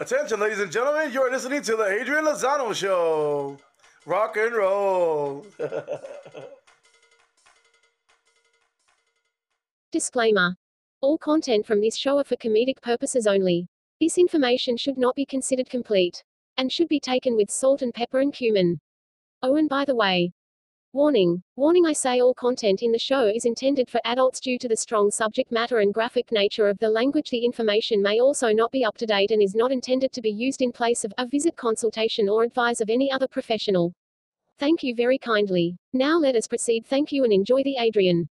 Attention, ladies and gentlemen, you're listening to the Adrian Lozano Show. Rock and roll. Disclaimer. All content from this show are for comedic purposes only. This information should not be considered complete, and should be taken with salt and pepper and cumin. Oh, and by the way, Warning. Warning I say all content in the show is intended for adults due to the strong subject matter and graphic nature of the language. The information may also not be up to date and is not intended to be used in place of a visit consultation or advice of any other professional. Thank you very kindly. Now let us proceed. Thank you and enjoy the Adrian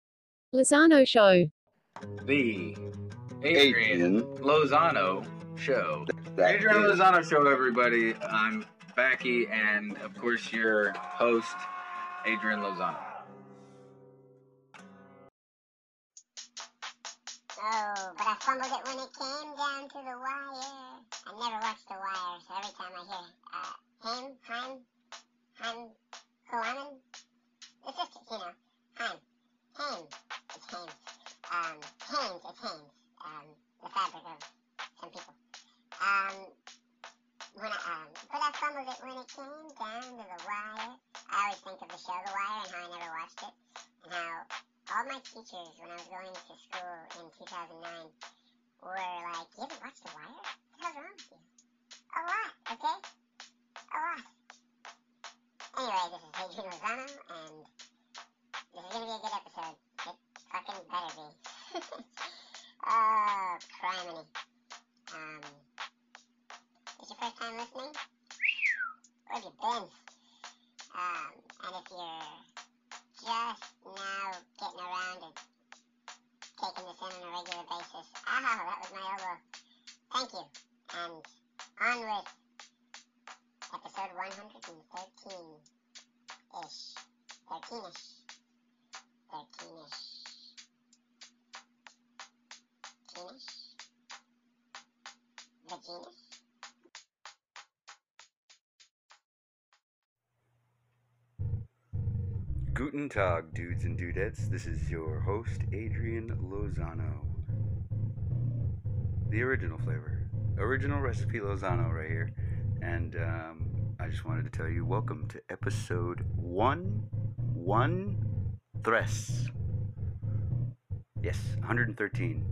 Lozano show. The Adrian, Adrian. Lozano Show. That Adrian is- Lozano Show, everybody. I'm Backy, and of course, your host, Adrian Lozano. Oh, but I fumbled it when it came down to the wire. I never watched The Wire, so every time I hear, uh, Haim, Heim, Heim, Kulaman, it's just, you know, Heim, Haim, it's Haim, um, Hames, it's Hames, um, the fabric of some people. Um, when I, um, but I fumbled it when it came down to the wire. I always think of the show The Wire and how I never watched it, and how all my teachers when I was going to school in 2009 were like, "You haven't watched The Wire? What the hell's wrong with you?" A lot, okay? A lot. Anyway, this is Adrian Lozano, and this is gonna be a good episode. It fucking better be. oh, criminy. Um, first time listening? Where have you been? Um, and if you're Guten Tag, dudes and dudettes. This is your host, Adrian Lozano. The original flavor. Original recipe Lozano right here. And um, I just wanted to tell you welcome to episode one, one, tres. Yes, 113.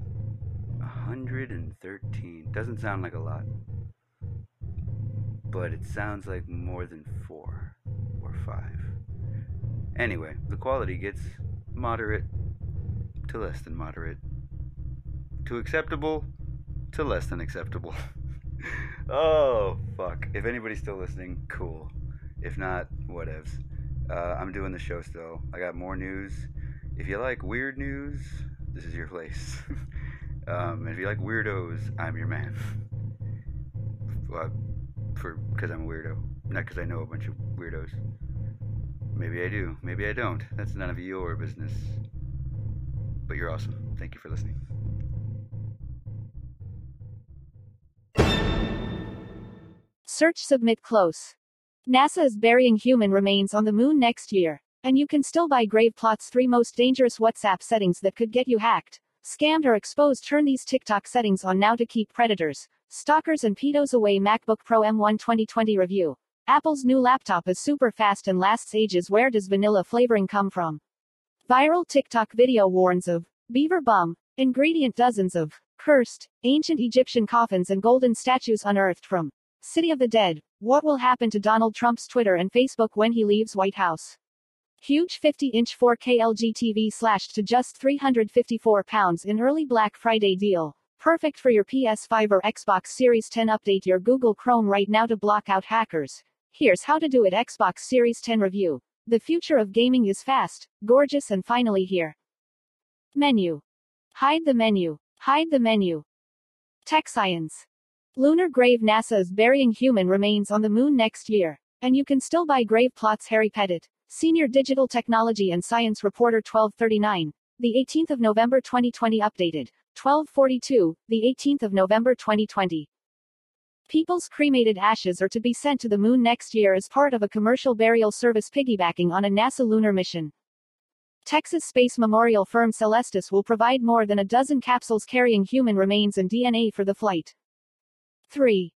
113. Doesn't sound like a lot, but it sounds like more than four or five. Anyway, the quality gets moderate to less than moderate to acceptable to less than acceptable. oh, fuck. If anybody's still listening, cool. If not, whatevs. Uh, I'm doing the show still. I got more news. If you like weird news, this is your place. um, and if you like weirdos, I'm your man. well, for because I'm a weirdo, not because I know a bunch of weirdos. Maybe I do. Maybe I don't. That's none of your business. But you're awesome. Thank you for listening. Search submit close. NASA is burying human remains on the moon next year. And you can still buy Grave Plot's three most dangerous WhatsApp settings that could get you hacked, scammed, or exposed. Turn these TikTok settings on now to keep predators, stalkers, and pedos away. MacBook Pro M1 2020 review. Apple's new laptop is super fast and lasts ages. Where does vanilla flavoring come from? Viral TikTok video warns of beaver bum, ingredient dozens of cursed, ancient Egyptian coffins and golden statues unearthed from City of the Dead. What will happen to Donald Trump's Twitter and Facebook when he leaves White House? Huge 50-inch 4K LG TV slashed to just 354 pounds in early Black Friday deal. Perfect for your PS5 or Xbox Series 10 update your Google Chrome right now to block out hackers. Here's how to do it Xbox Series 10 review. The future of gaming is fast, gorgeous and finally here. Menu. Hide the menu. Hide the menu. Tech science. Lunar grave NASA is burying human remains on the moon next year. And you can still buy grave plots Harry Pettit, Senior Digital Technology and Science Reporter 1239. The 18th of November 2020 updated. 1242, the 18th of November 2020. People's cremated ashes are to be sent to the moon next year as part of a commercial burial service piggybacking on a NASA lunar mission. Texas space memorial firm Celestis will provide more than a dozen capsules carrying human remains and DNA for the flight. 3.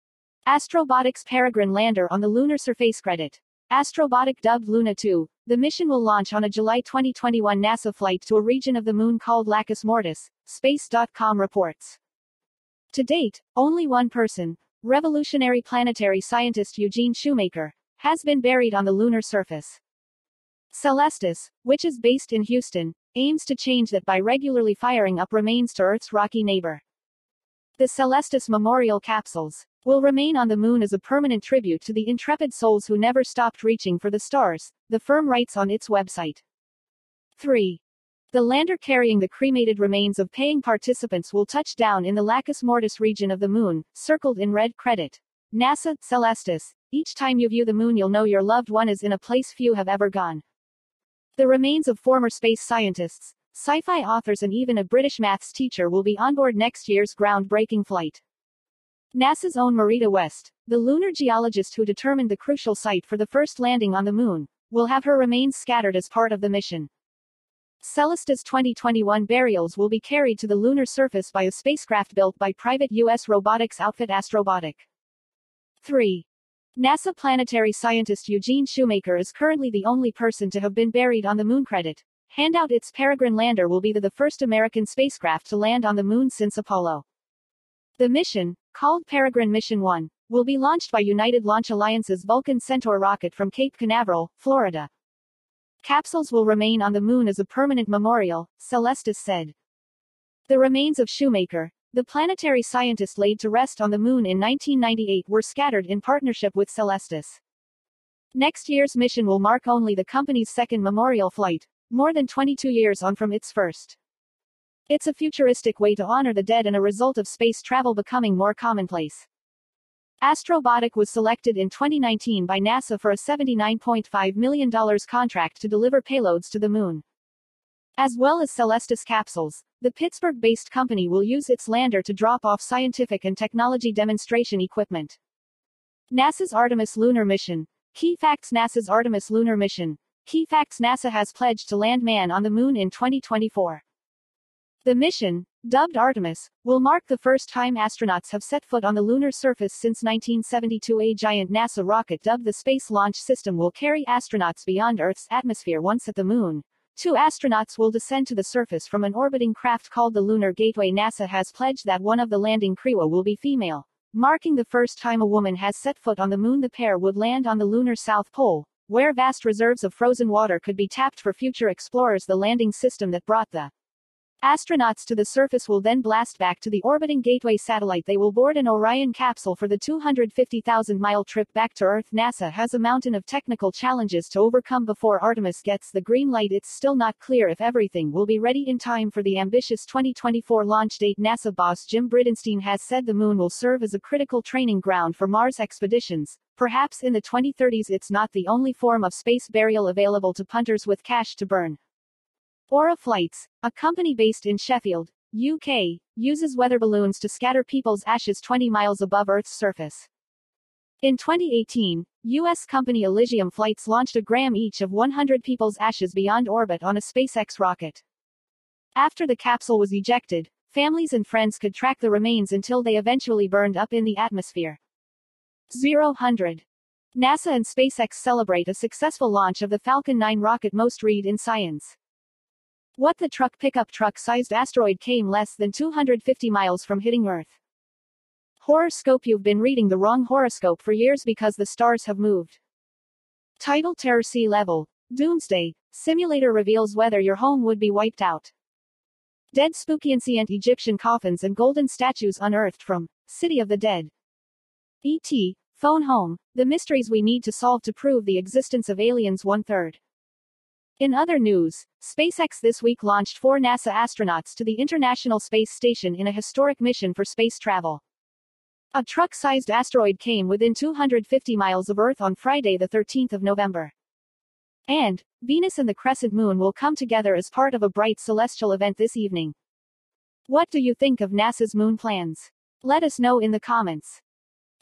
Astrobotic's Peregrine lander on the lunar surface credit. Astrobotic dubbed Luna 2, the mission will launch on a July 2021 NASA flight to a region of the moon called Lacus Mortis, Space.com reports. To date, only one person, revolutionary planetary scientist Eugene Shoemaker, has been buried on the lunar surface. Celestis, which is based in Houston, aims to change that by regularly firing up remains to Earth's rocky neighbor. The Celestis memorial capsules will remain on the moon as a permanent tribute to the intrepid souls who never stopped reaching for the stars, the firm writes on its website. 3. The lander carrying the cremated remains of paying participants will touch down in the Lacus Mortis region of the moon, circled in red credit. NASA, Celestis. Each time you view the moon, you'll know your loved one is in a place few have ever gone. The remains of former space scientists, sci-fi authors and even a British maths teacher will be on board next year's groundbreaking flight. NASA's own Mareta West, the lunar geologist who determined the crucial site for the first landing on the moon, will have her remains scattered as part of the mission. Celestis 2021 burials will be carried to the lunar surface by a spacecraft built by private U.S. robotics outfit Astrobotic. 3. NASA planetary scientist Eugene Shoemaker is currently the only person to have been buried on the moon credit. Handout its Peregrine lander will be the, the first American spacecraft to land on the moon since Apollo. The mission, called Peregrine Mission 1, will be launched by United Launch Alliance's Vulcan Centaur rocket from Cape Canaveral, Florida. Capsules will remain on the moon as a permanent memorial, Celestis said. The remains of Shoemaker, the planetary scientist laid to rest on the Moon in 1998 were scattered in partnership with Celestis. Next year's mission will mark only the company's second memorial flight, more than 22 years on from its first. It's a futuristic way to honor the dead and a result of space travel becoming more commonplace. Astrobotic was selected in 2019 by NASA for a $79.5 million contract to deliver payloads to the Moon. As well as Celestis capsules, the Pittsburgh-based company will use its lander to drop off scientific and technology demonstration equipment. NASA's Artemis lunar mission. Key facts NASA's Artemis lunar mission. Key facts NASA has pledged to land man on the moon in 2024. The mission, dubbed Artemis, will mark the first time astronauts have set foot on the lunar surface since 1972. A giant NASA rocket dubbed the Space Launch System will carry astronauts beyond Earth's atmosphere once at the moon, Two astronauts will descend to the surface from an orbiting craft called the Lunar Gateway. NASA has pledged that one of the landing crew will be female, marking the first time a woman has set foot on the moon. The pair would land on the lunar south pole, where vast reserves of frozen water could be tapped for future explorers. The landing system that brought the Astronauts to the surface will then blast back to the orbiting Gateway satellite. They will board an Orion capsule for the 250,000 mile trip back to Earth. NASA has a mountain of technical challenges to overcome before Artemis gets the green light. It's still not clear if everything will be ready in time for the ambitious 2024 launch date. NASA boss Jim Bridenstine has said the moon will serve as a critical training ground for Mars expeditions. Perhaps in the 2030s, it's not the only form of space burial available to punters with cash to burn. Aura Flights, a company based in Sheffield, UK, uses weather balloons to scatter people's ashes 20 miles above Earth's surface. In 2018, U.S. company Elysium Flights launched a gram each of 100 people's ashes beyond orbit on a SpaceX rocket. After the capsule was ejected, families and friends could track the remains until they eventually burned up in the atmosphere. 0 NASA and SpaceX celebrate a successful launch of the Falcon 9 rocket most read in Science. What the truck pickup truck-sized asteroid came less than 250 miles from hitting Earth. Horoscope You've been reading the wrong horoscope for years because the stars have moved. Title Terror Sea Level. Doomsday. Simulator reveals whether your home would be wiped out. Dead spooky ancient Egyptian coffins and golden statues unearthed from City of the Dead. E.T. Phone Home. The mysteries we need to solve to prove the existence of aliens one third. In other news, SpaceX this week launched four NASA astronauts to the International Space Station in a historic mission for space travel. A truck-sized asteroid came within 250 miles of Earth on Friday the 13th of November. And, Venus and the crescent moon will come together as part of a bright celestial event this evening. What do you think of NASA's moon plans? Let us know in the comments.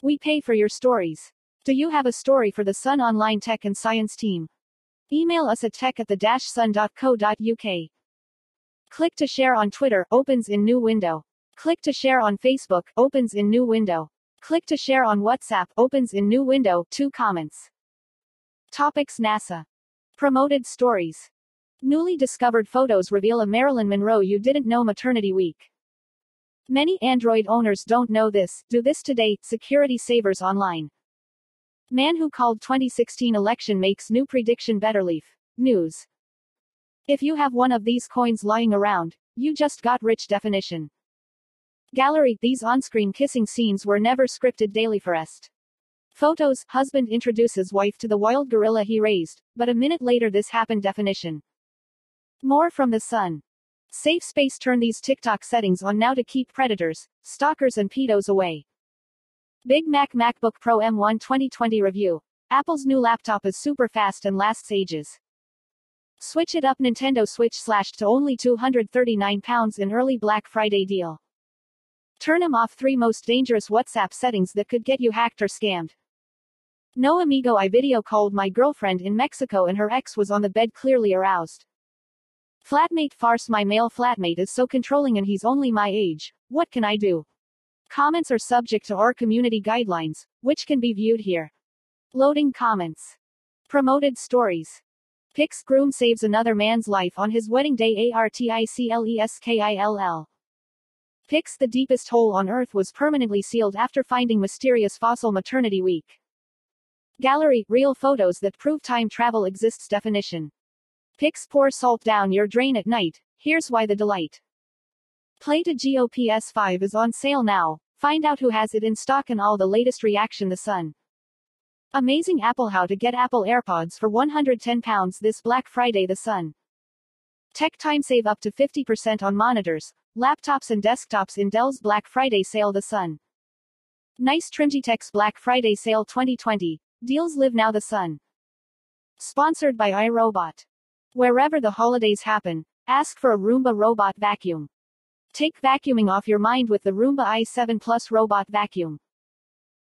We pay for your stories. Do you have a story for the Sun Online Tech and Science team? Email us at tech at the sun.co.uk. Click to share on Twitter, opens in new window. Click to share on Facebook, opens in new window. Click to share on WhatsApp, opens in new window, 2 comments. Topics NASA. Promoted stories. Newly discovered photos reveal a Marilyn Monroe you didn't know maternity week. Many Android owners don't know this. Do this today. Security Savers Online. Man who called 2016 election makes new prediction better leaf. News. If you have one of these coins lying around, you just got rich definition. Gallery, these on-screen kissing scenes were never scripted daily for est. Photos, husband introduces wife to the wild gorilla he raised, but a minute later this happened definition. More from the sun. Safe space turn these TikTok settings on now to keep predators, stalkers and pedos away. Big Mac MacBook Pro M1 2020 review. Apple's new laptop is super fast and lasts ages. Switch it up Nintendo Switch slashed to only £239 in early Black Friday deal. Turn them off 3 most dangerous WhatsApp settings that could get you hacked or scammed. No amigo I video called my girlfriend in Mexico and her ex was on the bed clearly aroused. Flatmate farce My male flatmate is so controlling and he's only my age. What can I do? Comments are subject to our community guidelines, which can be viewed here. Loading comments. Promoted stories. Pix groom saves another man's life on his wedding day ARTICLESKILL. Pix the deepest hole on Earth was permanently sealed after finding mysterious fossil maternity week. Gallery, real photos that prove time travel exists definition. Pix pour salt down your drain at night, here's why the delight. Play to GOPS 5 is on sale now, find out who has it in stock and all the latest reaction the sun. Amazing Apple How to get Apple AirPods for £110 this Black Friday The Sun. Tech Time save up to 50% on monitors, laptops and desktops in Dell's Black Friday sale The Sun. Nice Trimgitex Black Friday sale 2020. Deals live now The Sun. Sponsored by iRobot. Wherever the holidays happen, ask for a Roomba robot vacuum. Take vacuuming off your mind with the Roomba i7 Plus robot vacuum.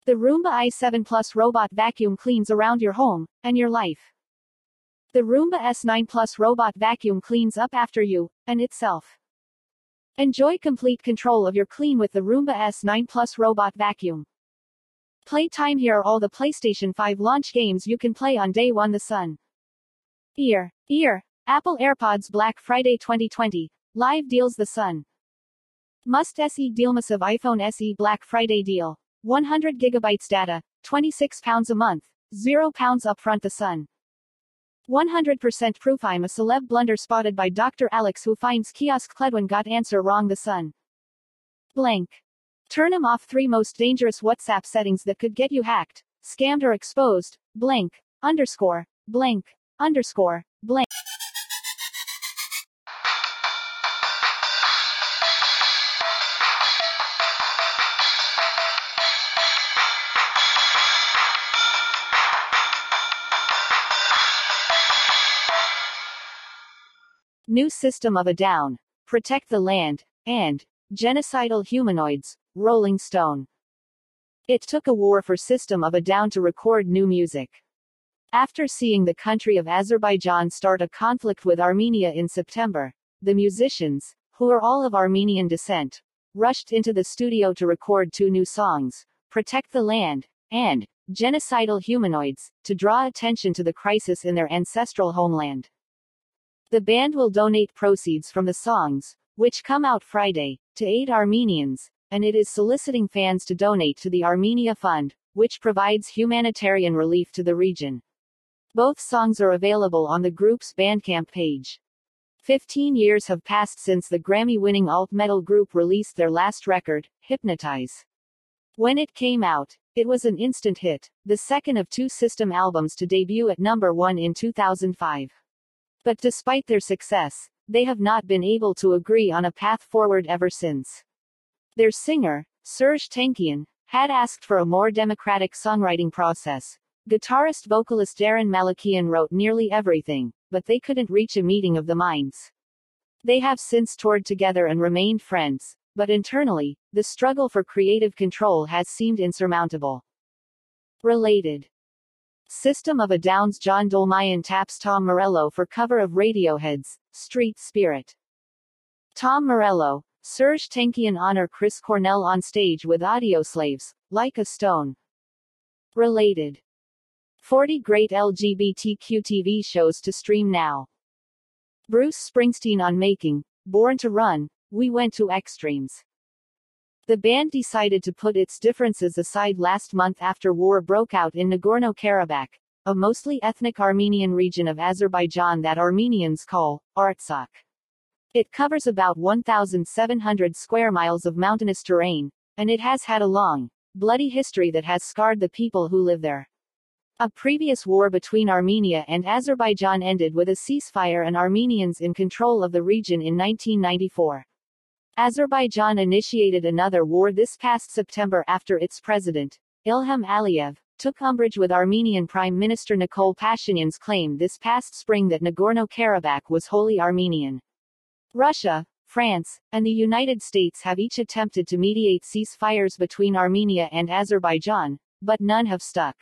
The Roomba i7 Plus robot vacuum cleans around your home and your life. The Roomba S9 Plus robot vacuum cleans up after you and itself. Enjoy complete control of your clean with the Roomba S9 Plus robot vacuum. Playtime Here are all the PlayStation 5 launch games you can play on day 1 The Sun. Ear, ear, Apple AirPods Black Friday 2020, live deals The Sun. Must SE deal massive iPhone SE Black Friday deal. 100 gigabytes data, 26 pounds a month, 0 pounds upfront the sun. 100% proof I'm a celeb blunder spotted by Dr. Alex who finds kiosk Cledwin got answer wrong the sun. Blank. Turn them off three most dangerous WhatsApp settings that could get you hacked, scammed or exposed, blank, underscore, blank, underscore, blank. New System of a Down, Protect the Land, and Genocidal Humanoids, Rolling Stone. It took a war for System of a Down to record new music. After seeing the country of Azerbaijan start a conflict with Armenia in September, the musicians, who are all of Armenian descent, rushed into the studio to record two new songs, Protect the Land, and Genocidal Humanoids, to draw attention to the crisis in their ancestral homeland. The band will donate proceeds from the songs, which come out Friday, to aid Armenians, and it is soliciting fans to donate to the Armenia Fund, which provides humanitarian relief to the region. Both songs are available on the group's Bandcamp page. 15 years have passed since the Grammy winning alt metal group released their last record, Hypnotize. When it came out, it was an instant hit, the second of two System albums to debut at number one in 2005. But despite their success, they have not been able to agree on a path forward ever since. Their singer, Serj Tankian, had asked for a more democratic songwriting process. Guitarist vocalist Daron Malakian wrote nearly everything, but they couldn't reach a meeting of the minds. They have since toured together and remained friends, but internally, the struggle for creative control has seemed insurmountable. Related System of a Down's John Dolmayan taps Tom Morello for cover of Radiohead's Street Spirit. Tom Morello, Serj Tankian honor Chris Cornell on stage with Audioslaves, like a stone. Related. 40 great LGBTQ TV shows to stream now. Bruce Springsteen on Making, Born to Run, We Went to Extremes. The band decided to put its differences aside last month after war broke out in Nagorno-Karabakh, a mostly ethnic Armenian region of Azerbaijan that Armenians call Artsakh. It covers about 1,700 square miles of mountainous terrain, and it has had a long, bloody history that has scarred the people who live there. A previous war between Armenia and Azerbaijan ended with a ceasefire and Armenians in control of the region in 1994. Azerbaijan initiated another war this past September after its president, Ilham Aliyev, took umbrage with Armenian Prime Minister Nikol Pashinyan's claim this past spring that Nagorno-Karabakh was wholly Armenian. Russia, France, and the United States have each attempted to mediate ceasefires between Armenia and Azerbaijan, but none have stuck.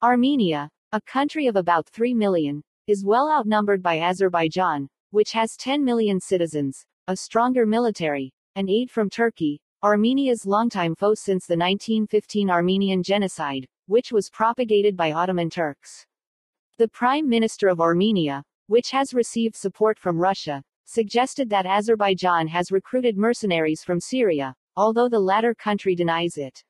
Armenia, a country of about 3 million, is well outnumbered by Azerbaijan, which has 10 million citizens, a stronger military, and aid from Turkey, Armenia's longtime foe since the 1915 Armenian genocide, which was propagated by Ottoman Turks. The Prime Minister of Armenia, which has received support from Russia, suggested that Azerbaijan has recruited mercenaries from Syria, although the latter country denies it.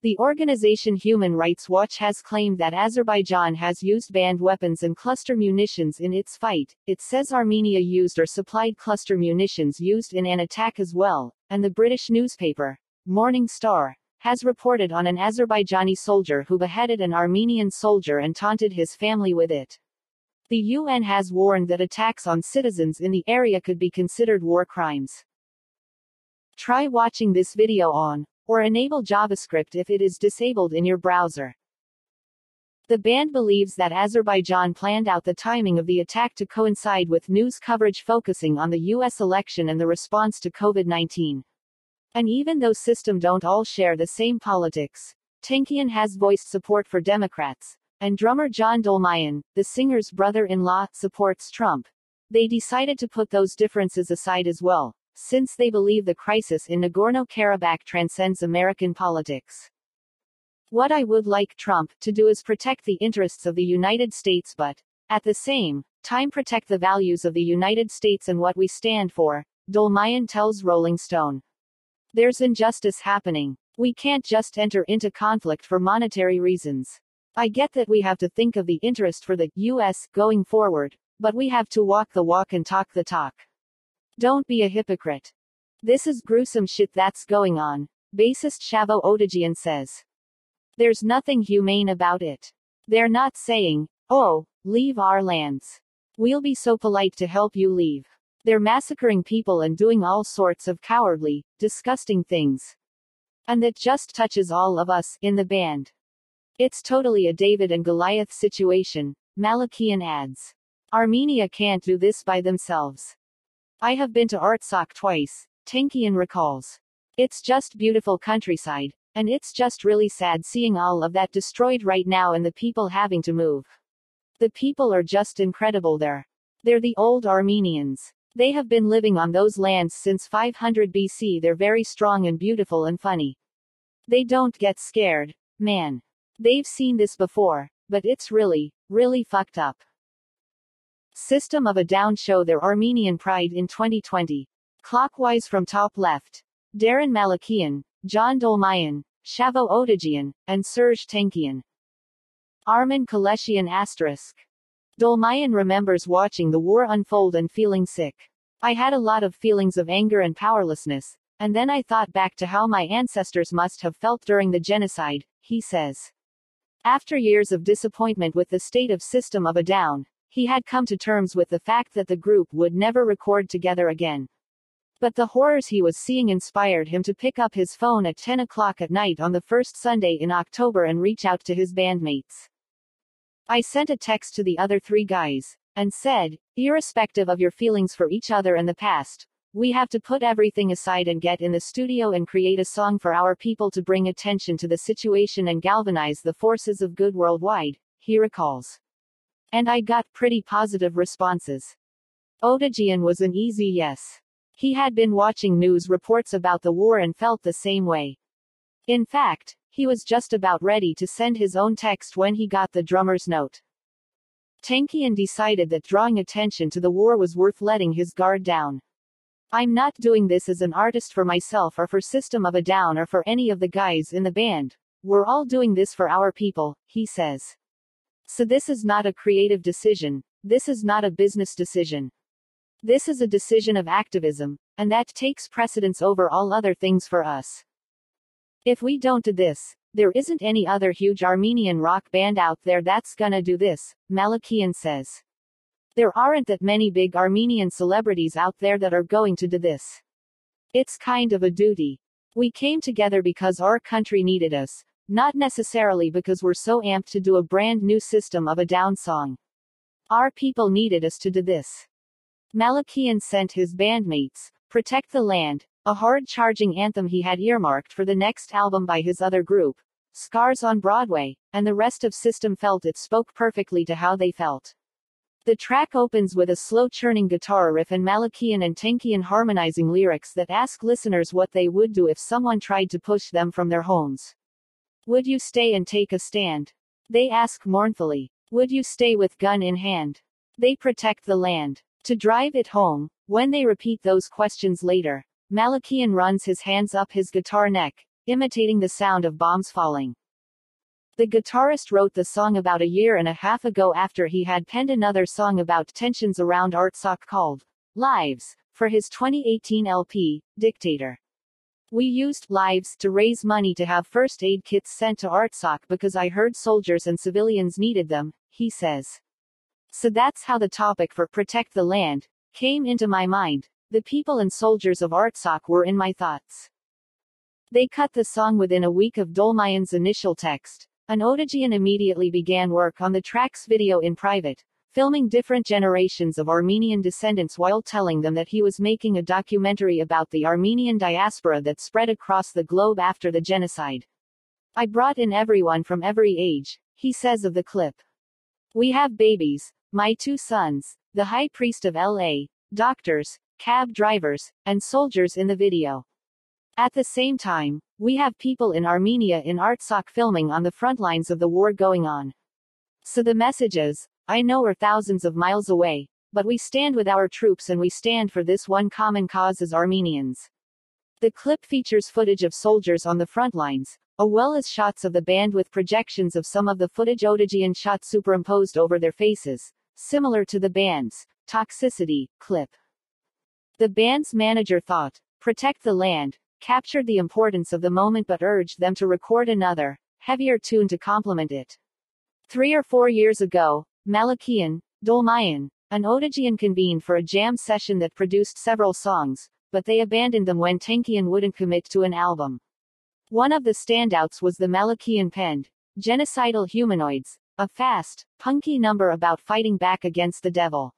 The organization Human Rights Watch has claimed that Azerbaijan has used banned weapons and cluster munitions in its fight. It says Armenia used or supplied cluster munitions used in an attack as well, and the British newspaper, Morning Star, has reported on an Azerbaijani soldier who beheaded an Armenian soldier and taunted his family with it. The UN has warned that attacks on citizens in the area could be considered war crimes. Try watching this video on or enable JavaScript if it is disabled in your browser. The band believes that Azerbaijan planned out the timing of the attack to coincide with news coverage focusing on the US election and the response to COVID-19. And even though system don't all share the same politics, Tankian has voiced support for Democrats, and drummer John Dolmayan, the singer's brother-in-law, supports Trump. They decided to put those differences aside as well since they believe the crisis in Nagorno-Karabakh transcends American politics. What I would like Trump to do is protect the interests of the United States but, at the same time protect the values of the United States and what we stand for, Dolmayan tells Rolling Stone. There's injustice happening. We can't just enter into conflict for monetary reasons. I get that we have to think of the interest for the U.S. going forward, but we have to walk the walk and talk the talk. Don't be a hypocrite. This is gruesome shit that's going on, bassist Shavo Odadjian says. There's nothing humane about it. They're not saying, oh, leave our lands. We'll be so polite to help you leave. They're massacring people and doing all sorts of cowardly, disgusting things. And that just touches all of us, in the band. It's totally a David and Goliath situation, Malakian adds. Armenia can't do this by themselves. I have been to Artsakh twice, Tankian recalls. It's just beautiful countryside, and it's just really sad seeing all of that destroyed right now and the people having to move. The people are just incredible there. They're the old Armenians. They have been living on those lands since 500 BC. They're very strong and beautiful and funny. They don't get scared, man. They've seen this before, but it's really, really fucked up. System of a Down show their Armenian pride in 2020. Clockwise from top left. Daron Malakian, John Dolmayan, Shavo Odadjian, and Serj Tankian. Armen Kaleshian asterisk. Dolmayan remembers watching the war unfold and feeling sick. I had a lot of feelings of anger and powerlessness, and then I thought back to how my ancestors must have felt during the genocide, he says. After years of disappointment with the state of System of a Down, he had come to terms with the fact that the group would never record together again. But the horrors he was seeing inspired him to pick up his phone at 10 o'clock at night on the first Sunday in October and reach out to his bandmates. I sent a text to the other three guys, and said, irrespective of your feelings for each other and the past, we have to put everything aside and get in the studio and create a song for our people to bring attention to the situation and galvanize the forces of good worldwide, he recalls. And I got pretty positive responses. Odadjian was an easy yes. He had been watching news reports about the war and felt the same way. In fact, he was just about ready to send his own text when he got the drummer's note. Tankian decided that drawing attention to the war was worth letting his guard down. I'm not doing this as an artist for myself or for System of a Down or for any of the guys in the band. We're all doing this for our people, he says. So this is not a creative decision. This is not a business decision. This is a decision of activism, and that takes precedence over all other things for us. If we don't do this, there isn't any other huge Armenian rock band out there that's gonna do this, Malakian says. There aren't that many big Armenian celebrities out there that are going to do this. It's kind of a duty. We came together because our country needed us, not necessarily because we're so amped to do a brand new system of a down song. Our people needed us to do this. Malakian sent his bandmates, Protect the Land, a hard charging anthem he had earmarked for the next album by his other group, Scars on Broadway, and the rest of System felt it spoke perfectly to how they felt. The track opens with a slow churning guitar riff and Malakian and Tankian harmonizing lyrics that ask listeners what they would do if someone tried to push them from their homes. Would you stay and take a stand? They ask mournfully. Would you stay with gun in hand? They protect the land. To drive it home, when they repeat those questions later, Malakian runs his hands up his guitar neck, imitating the sound of bombs falling. The guitarist wrote the song about a year and a half ago after he had penned another song about tensions around Artsakh called Lives for his 2018 LP, Dictator. We used Lives to raise money to have first aid kits sent to Artsakh because I heard soldiers and civilians needed them, he says. So that's how the topic for Protect the Land came into my mind. The people and soldiers of Artsakh were in my thoughts. They cut the song within a week of Dolmayan's initial text, an Odadjian immediately began work on the track's video in private, filming different generations of Armenian descendants while telling them that he was making a documentary about the Armenian diaspora that spread across the globe after the genocide. I brought in everyone from every age, he says of the clip. We have babies, my two sons, the high priest of LA, doctors, cab drivers, and soldiers in the video. At the same time, we have people in Armenia in Artsakh filming on the front lines of the war going on. So the message is, I know we're thousands of miles away, but we stand with our troops and we stand for this one common cause as Armenians. The clip features footage of soldiers on the front lines, as well as shots of the band with projections of some of the footage Odadjian shot superimposed over their faces, similar to the band's Toxicity clip. The band's manager thought, Protect the Land, captured the importance of the moment but urged them to record another, heavier tune to complement it. Three or four years ago, Malakian, Dolmayan, and Odadjian convened for a jam session that produced several songs, but they abandoned them when Tankian wouldn't commit to an album. One of the standouts was the Malakian penned, Genocidal Humanoids, a fast, punky number about fighting back against the devil.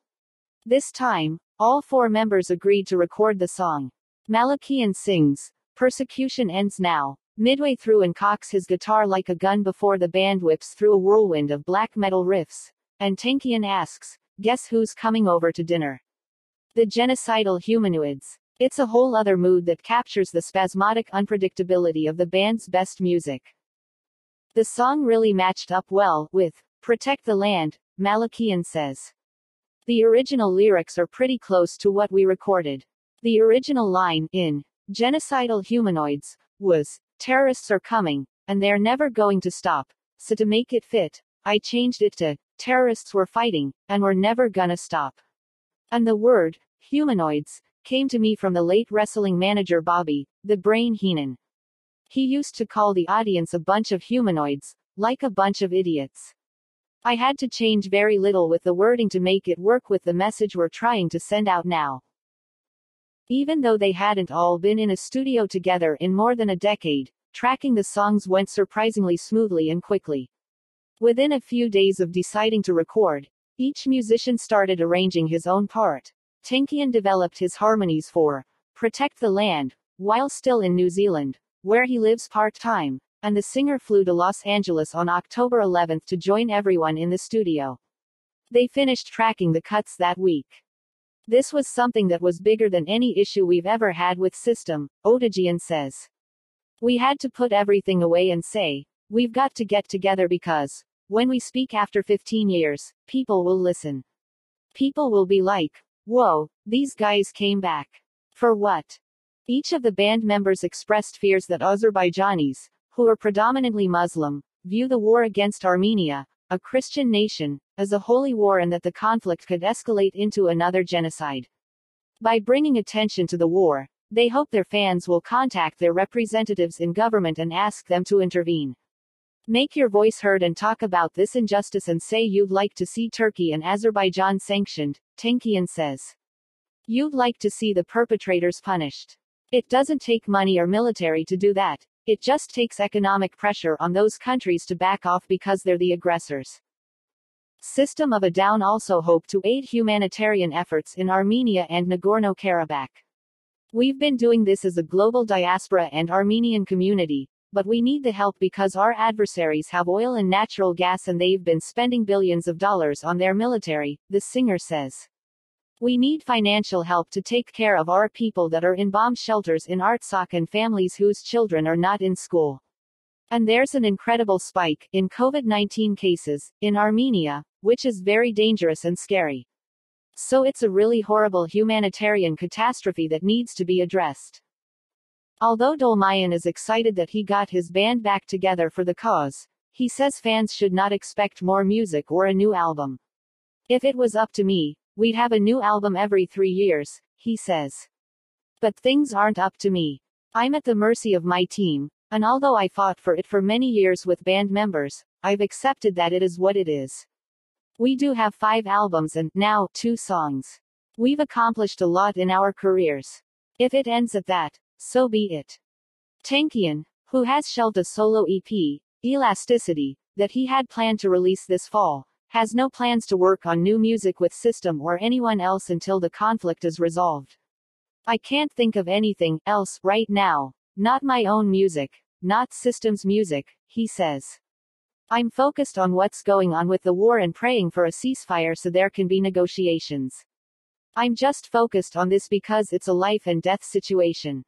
This time, all four members agreed to record the song. Malakian sings, Persecution ends now, midway through and cocks his guitar like a gun before the band whips through a whirlwind of black metal riffs, and Tankian asks, Guess who's coming over to dinner? The genocidal humanoids. It's a whole other mood that captures the spasmodic unpredictability of the band's best music. The song really matched up well with Protect the Land, Malakian says. The original lyrics are pretty close to what we recorded. The original line, in Genocidal Humanoids, was, Terrorists are coming, and they're never going to stop. So to make it fit, I changed it to, Terrorists were fighting, and we're never gonna stop. And the word, humanoids, came to me from the late wrestling manager Bobby, the Brain Heenan. He used to call the audience a bunch of humanoids, like a bunch of idiots. I had to change very little with the wording to make it work with the message we're trying to send out now. Even though they hadn't all been in a studio together in more than a decade, tracking the songs went surprisingly smoothly and quickly. Within a few days of deciding to record, each musician started arranging his own part. Tankian developed his harmonies for Protect the Land, while still in New Zealand, where he lives part time, and the singer flew to Los Angeles on October 11 to join everyone in the studio. They finished tracking the cuts that week. This was something that was bigger than any issue we've ever had with system, Odadjian says. We had to put everything away and say, we've got to get together because, when we speak after 15 years, people will listen. People will be like, whoa, these guys came back. For what? Each of the band members expressed fears that Azerbaijanis, who are predominantly Muslim, view the war against Armenia, a Christian nation, as a holy war and that the conflict could escalate into another genocide. By bringing attention to the war, they hope their fans will contact their representatives in government and ask them to intervene. Make your voice heard and talk about this injustice and say you'd like to see Turkey and Azerbaijan sanctioned, Tankian says. You'd like to see the perpetrators punished. It doesn't take money or military to do that. It just takes economic pressure on those countries to back off because they're the aggressors. System of a Down also hope to aid humanitarian efforts in Armenia and Nagorno-Karabakh. We've been doing this as a global diaspora and Armenian community, but we need the help because our adversaries have oil and natural gas and they've been spending billions of dollars on their military, the singer says. We need financial help to take care of our people that are in bomb shelters in Artsakh and families whose children are not in school. And there's an incredible spike in COVID 19 cases in Armenia, which is very dangerous and scary. So it's a really horrible humanitarian catastrophe that needs to be addressed. Although Dolmayan is excited that he got his band back together for the cause, he says fans should not expect more music or a new album. If it was up to me, we'd have a new album every three years, he says. But things aren't up to me. I'm at the mercy of my team, and although I fought for it for many years with band members, I've accepted that it is what it is. We do have five albums and, now, two songs. We've accomplished a lot in our careers. If it ends at that, so be it. Tankian, who has shelved a solo EP, Elasticity, that he had planned to release this fall, has no plans to work on new music with System or anyone else until the conflict is resolved. I can't think of anything else right now. Not my own music. Not System's music, he says. I'm focused on what's going on with the war and praying for a ceasefire so there can be negotiations. I'm just focused on this because it's a life and death situation.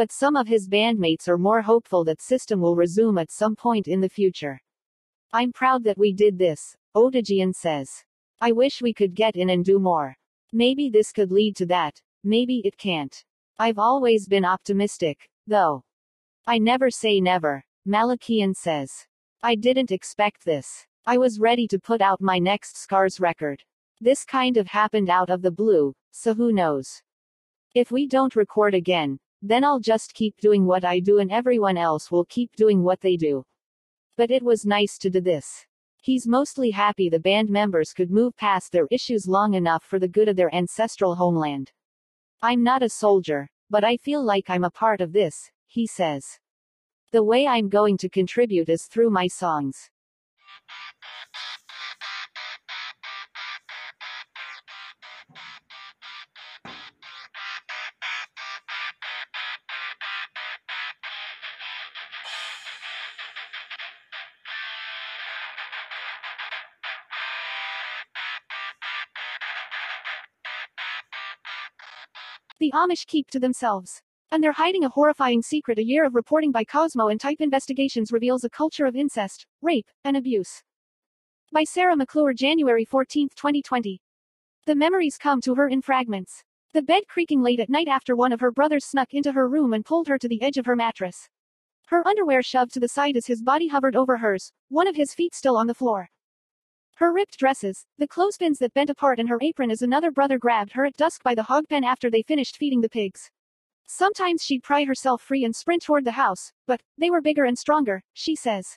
But some of his bandmates are more hopeful that system will resume at some point in the future. I'm proud that we did this, Odadjian says. I wish we could get in and do more. Maybe this could lead to that, maybe it can't. I've always been optimistic, though. I never say never, Malakian says. I didn't expect this. I was ready to put out my next Scars record. This kind of happened out of the blue, so who knows? If we don't record again, then I'll just keep doing what I do and everyone else will keep doing what they do. But it was nice to do this. He's mostly happy the band members could move past their issues long enough for the good of their ancestral homeland. I'm not a soldier, but I feel like I'm a part of this, he says. The way I'm going to contribute is through my songs. The Amish keep to themselves. And they're hiding a horrifying secret. A year of reporting by Cosmo and Type Investigations reveals a culture of incest, rape, and abuse. By Sarah McClure, January 14, 2020. The memories come to her in fragments. The bed creaking late at night after one of her brothers snuck into her room and pulled her to the edge of her mattress. Her underwear shoved to the side as his body hovered over hers, one of his feet still on the floor. Her ripped dresses, the clothespins that bent apart and her apron as another brother grabbed her at dusk by the hog pen after they finished feeding the pigs. Sometimes she'd pry herself free and sprint toward the house, but, they were bigger and stronger, she says.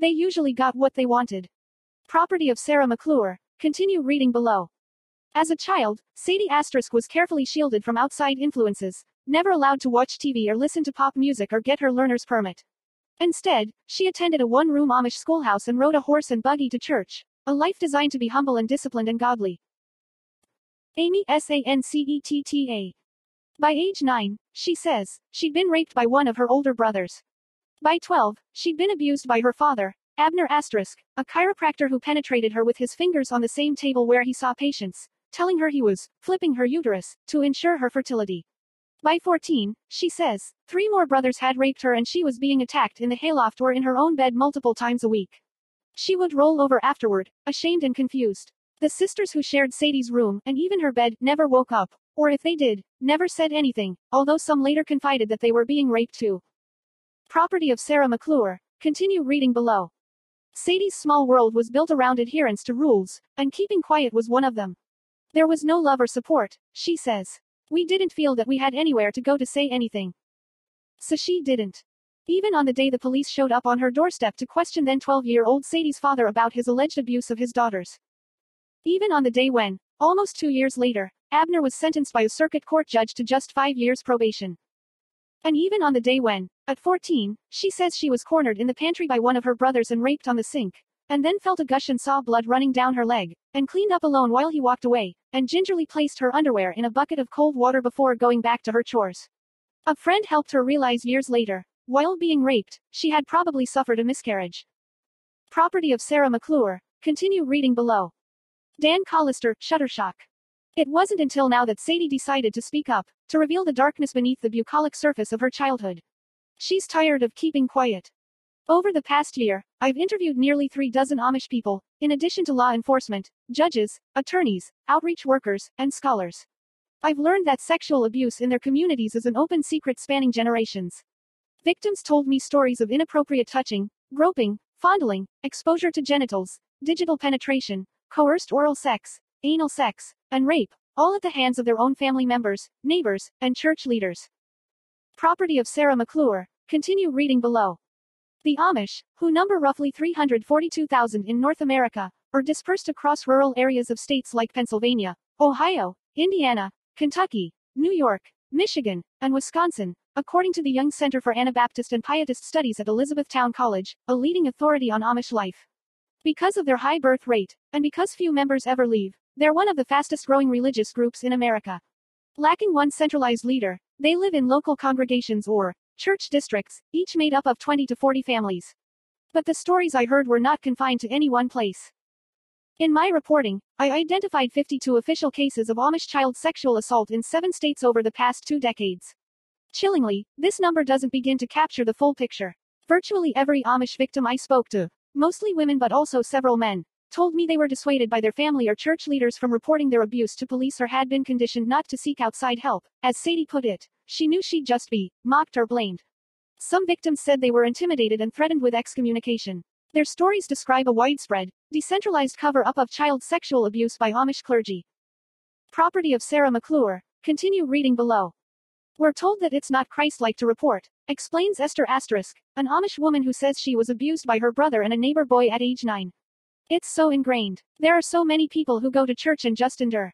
They usually got what they wanted. Property of Sarah McClure. Continue reading below. As a child, Sadie Asterisk was carefully shielded from outside influences, never allowed to watch TV or listen to pop music or get her learner's permit. Instead, she attended a one room Amish schoolhouse and rode a horse and buggy to church. A life designed to be humble and disciplined and godly. Amy Sancetta. By age 9, she says, she'd been raped by one of her older brothers. By 12, she'd been abused by her father, Abner Asterisk, a chiropractor who penetrated her with his fingers on the same table where he saw patients. telling her he was flipping her uterus to ensure her fertility. By 14, she says, three more brothers had raped her and she was being attacked in the hayloft or in her own bed multiple times a week. She would roll over afterward, ashamed and confused. The sisters who shared Sadie's room, and even her bed, never woke up, or if they did, never said anything, although some later confided that they were being raped too. Property of Sarah McClure. Continue reading below. Sadie's small world was built around adherence to rules, and keeping quiet was one of them. There was no love or support, she says. We didn't feel that we had anywhere to go to say anything. So she didn't. Even on the day the police showed up on her doorstep to question then 12 year old Sadie's father about his alleged abuse of his daughters. Even on the day when, almost two years later, Abner was sentenced by a circuit court judge to just five years probation. And even on the day when, at 14, she says she was cornered in the pantry by one of her brothers and raped on the sink, and then felt a gush and saw blood running down her leg, and cleaned up alone while he walked away, and gingerly placed her underwear in a bucket of cold water before going back to her chores. A friend helped her realize years later, while being raped, she had probably suffered a miscarriage. Property of Sarah McClure. Continue reading below. Dan Collister, Shutterstock. It wasn't until now that Sadie decided to speak up, to reveal the darkness beneath the bucolic surface of her childhood. She's tired of keeping quiet. Over the past year, I've interviewed nearly three dozen Amish people, in addition to law enforcement, judges, attorneys, outreach workers, and scholars. I've learned that sexual abuse in their communities is an open secret spanning generations. Victims told me stories of inappropriate touching, groping, fondling, exposure to genitals, digital penetration, coerced oral sex, anal sex, and rape, all at the hands of their own family members, neighbors, and church leaders. Property of Sarah McClure. Continue reading below. The Amish, who number roughly 342,000 in North America, are dispersed across rural areas of states like Pennsylvania, Ohio, Indiana, Kentucky, New York, Michigan, and Wisconsin, according to the Young Center for Anabaptist and Pietist Studies at Elizabethtown College, a leading authority on Amish life. Because of their high birth rate, and because few members ever leave, they're one of the fastest growing religious groups in America. Lacking one centralized leader, they live in local congregations or, church districts, each made up of 20 to 40 families. But the stories I heard were not confined to any one place. In my reporting, I identified 52 official cases of Amish child sexual assault in seven states over the past two decades. Chillingly, this number doesn't begin to capture the full picture. Virtually every Amish victim I spoke to, mostly women but also several men, told me they were dissuaded by their family or church leaders from reporting their abuse to police or had been conditioned not to seek outside help. As Sadie put it, she knew she'd just be mocked or blamed. Some victims said they were intimidated and threatened with excommunication. Their stories describe a widespread, decentralized cover up of child sexual abuse by Amish clergy. Property of Sarah McClure. Continue reading below. We're told that it's not Christ like to report, explains Esther Asterisk, an Amish woman who says she was abused by her brother and a neighbor boy at age 9. It's so ingrained. There are so many people who go to church and just endure.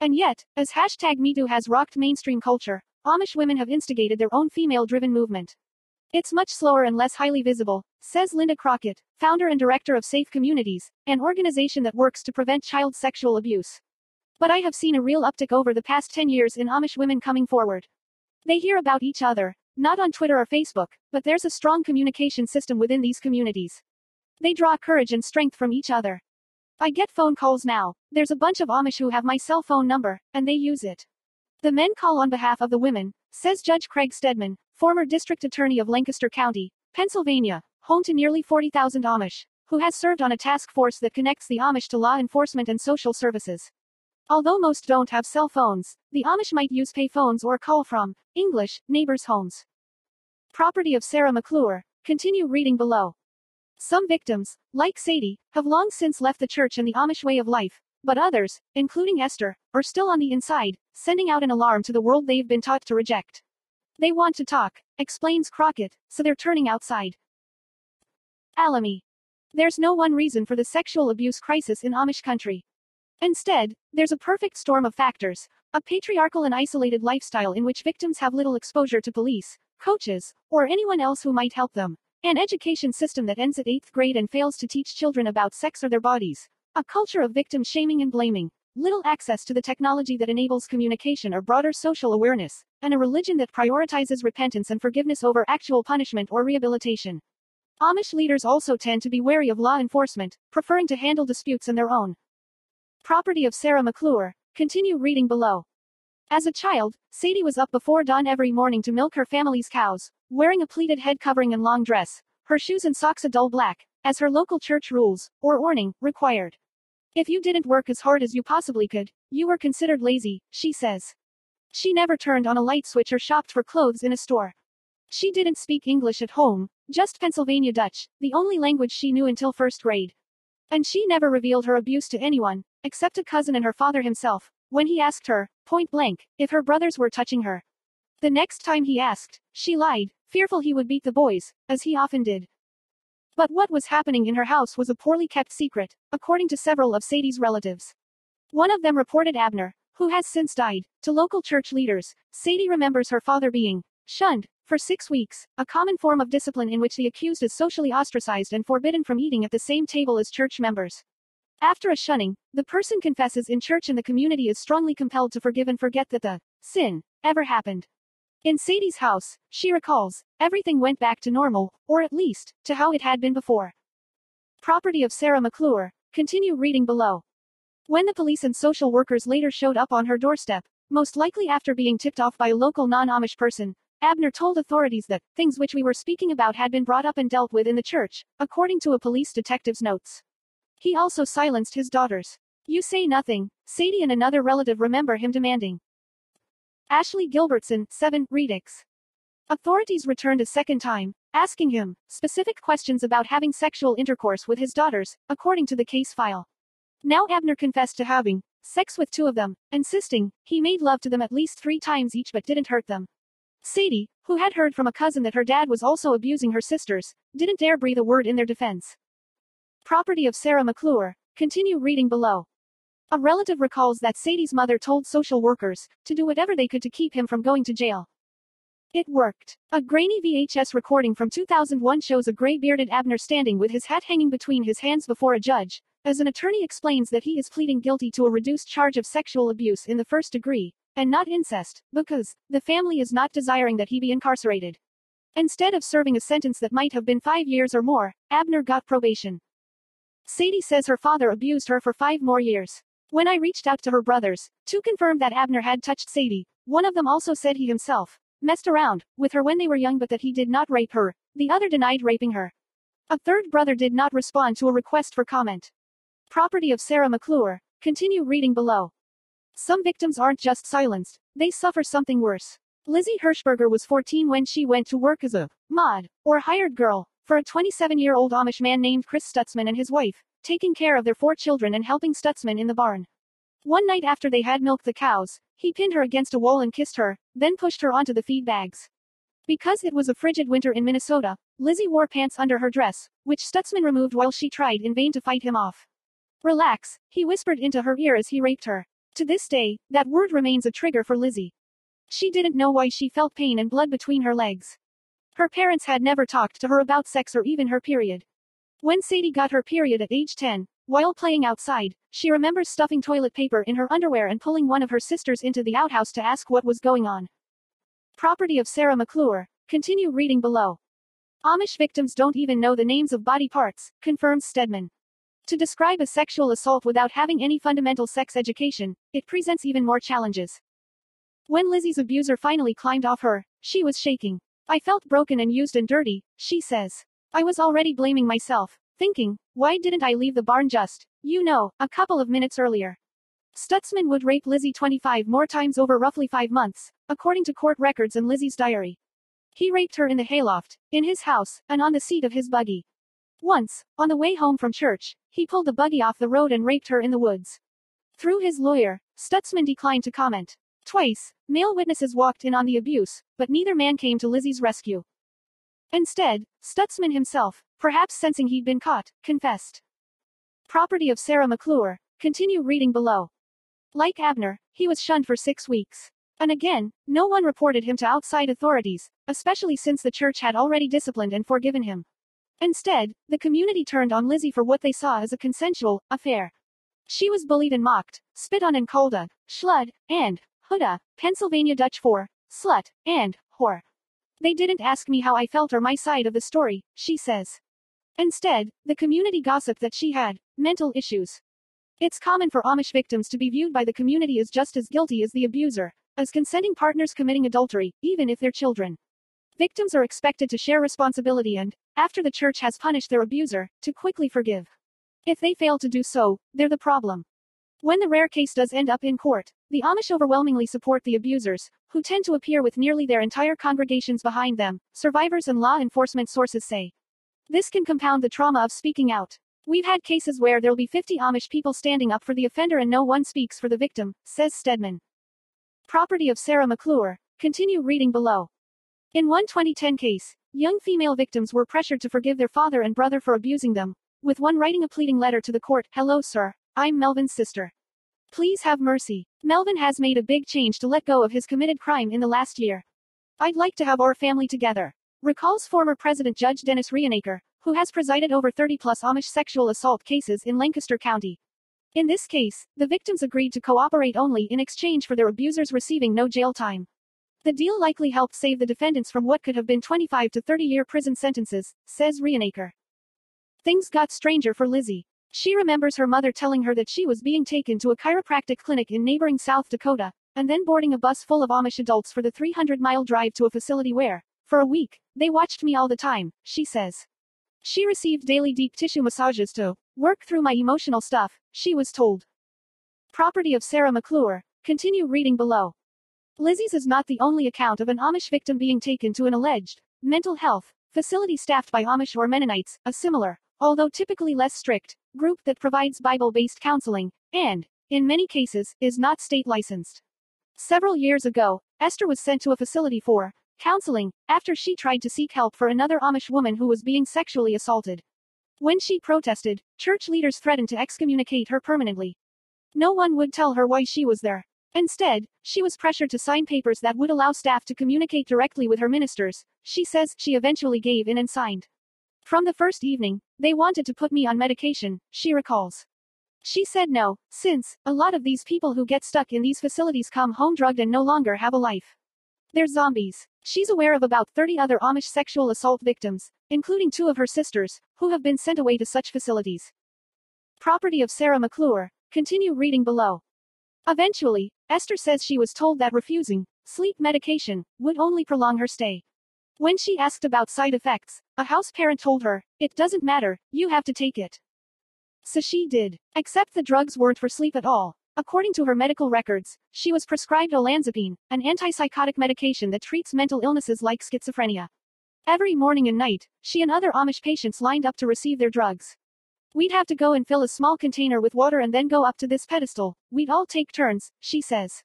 And yet, as hashtag MeToo has rocked mainstream culture, Amish women have instigated their own female driven movement. It's much slower and less highly visible, says Linda Crockett, founder and director of Safe Communities, an organization that works to prevent child sexual abuse. But I have seen a real uptick over the past 10 years in Amish women coming forward. They hear about each other, not on Twitter or Facebook, but there's a strong communication system within these communities. They draw courage and strength from each other. I get phone calls now. There's a bunch of Amish who have my cell phone number, and they use it. The men call on behalf of the women, says Judge Craig Stedman, former district attorney of Lancaster County, Pennsylvania, home to nearly 40,000 Amish, who has served on a task force that connects the Amish to law enforcement and social services. Although most don't have cell phones, the Amish might use pay phones or call from English neighbors' homes. Property of Sarah McClure. Continue reading below. Some victims, like Sadie, have long since left the church and the Amish way of life, but others, including Esther, are still on the inside, sending out an alarm to the world they've been taught to reject. They want to talk, explains Crockett, so they're turning outside. Alamy. There's no one reason for the sexual abuse crisis in Amish country. Instead, there's a perfect storm of factors a patriarchal and isolated lifestyle in which victims have little exposure to police, coaches, or anyone else who might help them. An education system that ends at 8th grade and fails to teach children about sex or their bodies. A culture of victim shaming and blaming. Little access to the technology that enables communication or broader social awareness. And a religion that prioritizes repentance and forgiveness over actual punishment or rehabilitation. Amish leaders also tend to be wary of law enforcement, preferring to handle disputes on their own. Property of Sarah McClure. Continue reading below. As a child, Sadie was up before dawn every morning to milk her family's cows, wearing a pleated head covering and long dress, her shoes and socks a dull black, as her local church rules, or warning, required. If you didn't work as hard as you possibly could, you were considered lazy, she says. She never turned on a light switch or shopped for clothes in a store. She didn't speak English at home, just Pennsylvania Dutch, the only language she knew until first grade. And she never revealed her abuse to anyone, except a cousin and her father himself, when he asked her, point blank, if her brothers were touching her. The next time he asked, she lied, fearful he would beat the boys, as he often did. But what was happening in her house was a poorly kept secret, according to several of Sadie's relatives. One of them reported Abner, who has since died, to local church leaders. Sadie remembers her father being shunned for six weeks, a common form of discipline in which the accused is socially ostracized and forbidden from eating at the same table as church members. After a shunning, the person confesses in church and the community is strongly compelled to forgive and forget that the sin ever happened. In Sadie's house, she recalls, everything went back to normal, or at least, to how it had been before. Property of Sarah McClure. Continue reading below. When the police and social workers later showed up on her doorstep, most likely after being tipped off by a local non-Amish person, Abner told authorities that things which we were speaking about had been brought up and dealt with in the church, according to a police detective's notes. He also silenced his daughters. You say nothing, Sadie and another relative remember him demanding. Ashley Gilbertson, 7, Redux. Authorities returned a second time, asking him specific questions about having sexual intercourse with his daughters, according to the case file. Now Abner confessed to having sex with two of them, insisting he made love to them at least three times each but didn't hurt them. Sadie, who had heard from a cousin that her dad was also abusing her sisters, didn't dare breathe a word in their defense. Property of Sarah McClure. Continue reading below. A relative recalls that Sadie's mother told social workers to do whatever they could to keep him from going to jail. It worked. A grainy VHS recording from 2001 shows a gray bearded Abner standing with his hat hanging between his hands before a judge, as an attorney explains that he is pleading guilty to a reduced charge of sexual abuse in the first degree, and not incest, because the family is not desiring that he be incarcerated. Instead of serving a sentence that might have been five years or more, Abner got probation. Sadie says her father abused her for five more years. When I reached out to her brothers, to confirm that Abner had touched Sadie, one of them also said he himself messed around with her when they were young but that he did not rape her, the other denied raping her. A third brother did not respond to a request for comment. Property of Sarah McClure. Continue reading below. Some victims aren't just silenced, they suffer something worse. Lizzie Hershberger was 14 when she went to work as a mod, or hired girl, for a 27 year old Amish man named Chris Stutzman and his wife, taking care of their four children and helping Stutzman in the barn. One night after they had milked the cows, he pinned her against a wall and kissed her, then pushed her onto the feed bags. Because it was a frigid winter in Minnesota, Lizzie wore pants under her dress, which Stutzman removed while she tried in vain to fight him off. Relax, he whispered into her ear as he raped her. To this day, that word remains a trigger for Lizzie. She didn't know why she felt pain and blood between her legs. Her parents had never talked to her about sex or even her period. When Sadie got her period at age 10, while playing outside, she remembers stuffing toilet paper in her underwear and pulling one of her sisters into the outhouse to ask what was going on. Property of Sarah McClure. Continue reading below. Amish victims don't even know the names of body parts, confirms Stedman. To describe a sexual assault without having any fundamental sex education, it presents even more challenges. When Lizzie's abuser finally climbed off her, she was shaking. I felt broken and used and dirty, she says. I was already blaming myself, thinking, why didn't I leave the barn just, you know, a couple of minutes earlier? Stutzman would rape Lizzie 25 more times over roughly five months, according to court records and Lizzie's diary. He raped her in the hayloft, in his house, and on the seat of his buggy. Once, on the way home from church, he pulled the buggy off the road and raped her in the woods. Through his lawyer, Stutzman declined to comment. Twice, male witnesses walked in on the abuse, but neither man came to Lizzie's rescue. Instead, Stutzman himself, perhaps sensing he'd been caught, confessed. Property of Sarah McClure. Continue reading below. Like Abner, he was shunned for six weeks. And again, no one reported him to outside authorities, especially since the church had already disciplined and forgiven him. Instead, the community turned on Lizzie for what they saw as a consensual affair. She was bullied and mocked, spit on and called a schlud, and Huda, Pennsylvania Dutch for slut, and whore. They didn't ask me how I felt or my side of the story, she says. Instead, the community gossiped that she had mental issues. It's common for Amish victims to be viewed by the community as just as guilty as the abuser, as consenting partners committing adultery, even if they're children. Victims are expected to share responsibility and, after the church has punished their abuser, to quickly forgive. If they fail to do so, they're the problem. When the rare case does end up in court, the Amish overwhelmingly support the abusers, who tend to appear with nearly their entire congregations behind them, survivors and law enforcement sources say. This can compound the trauma of speaking out. We've had cases where there'll be 50 Amish people standing up for the offender and no one speaks for the victim, says Stedman. Property of Sarah McClure. Continue reading below. In one 2010 case, young female victims were pressured to forgive their father and brother for abusing them, with one writing a pleading letter to the court Hello, sir. I'm Melvin's sister. Please have mercy. Melvin has made a big change to let go of his committed crime in the last year. I'd like to have our family together. Recalls former President Judge Dennis Reinaker, who has presided over 30 plus Amish sexual assault cases in Lancaster County. In this case, the victims agreed to cooperate only in exchange for their abusers receiving no jail time. The deal likely helped save the defendants from what could have been 25 to 30 year prison sentences, says Reinaker. Things got stranger for Lizzie. She remembers her mother telling her that she was being taken to a chiropractic clinic in neighboring South Dakota, and then boarding a bus full of Amish adults for the 300 mile drive to a facility where, for a week, they watched me all the time, she says. She received daily deep tissue massages to work through my emotional stuff, she was told. Property of Sarah McClure. Continue reading below. Lizzie's is not the only account of an Amish victim being taken to an alleged mental health facility staffed by Amish or Mennonites, a similar, although typically less strict, group that provides Bible based counseling, and, in many cases, is not state licensed. Several years ago, Esther was sent to a facility for counseling after she tried to seek help for another Amish woman who was being sexually assaulted. When she protested, church leaders threatened to excommunicate her permanently. No one would tell her why she was there. Instead, she was pressured to sign papers that would allow staff to communicate directly with her ministers. She says she eventually gave in and signed. From the first evening, they wanted to put me on medication, she recalls. She said no, since, a lot of these people who get stuck in these facilities come home drugged and no longer have a life. They're zombies. She's aware of about 30 other Amish sexual assault victims, including two of her sisters, who have been sent away to such facilities. Property of Sarah McClure. Continue reading below. Eventually, Esther says she was told that refusing sleep medication would only prolong her stay. When she asked about side effects, a house parent told her, It doesn't matter, you have to take it. So she did. Except the drugs weren't for sleep at all. According to her medical records, she was prescribed olanzapine, an antipsychotic medication that treats mental illnesses like schizophrenia. Every morning and night, she and other Amish patients lined up to receive their drugs. We'd have to go and fill a small container with water and then go up to this pedestal. We'd all take turns, she says.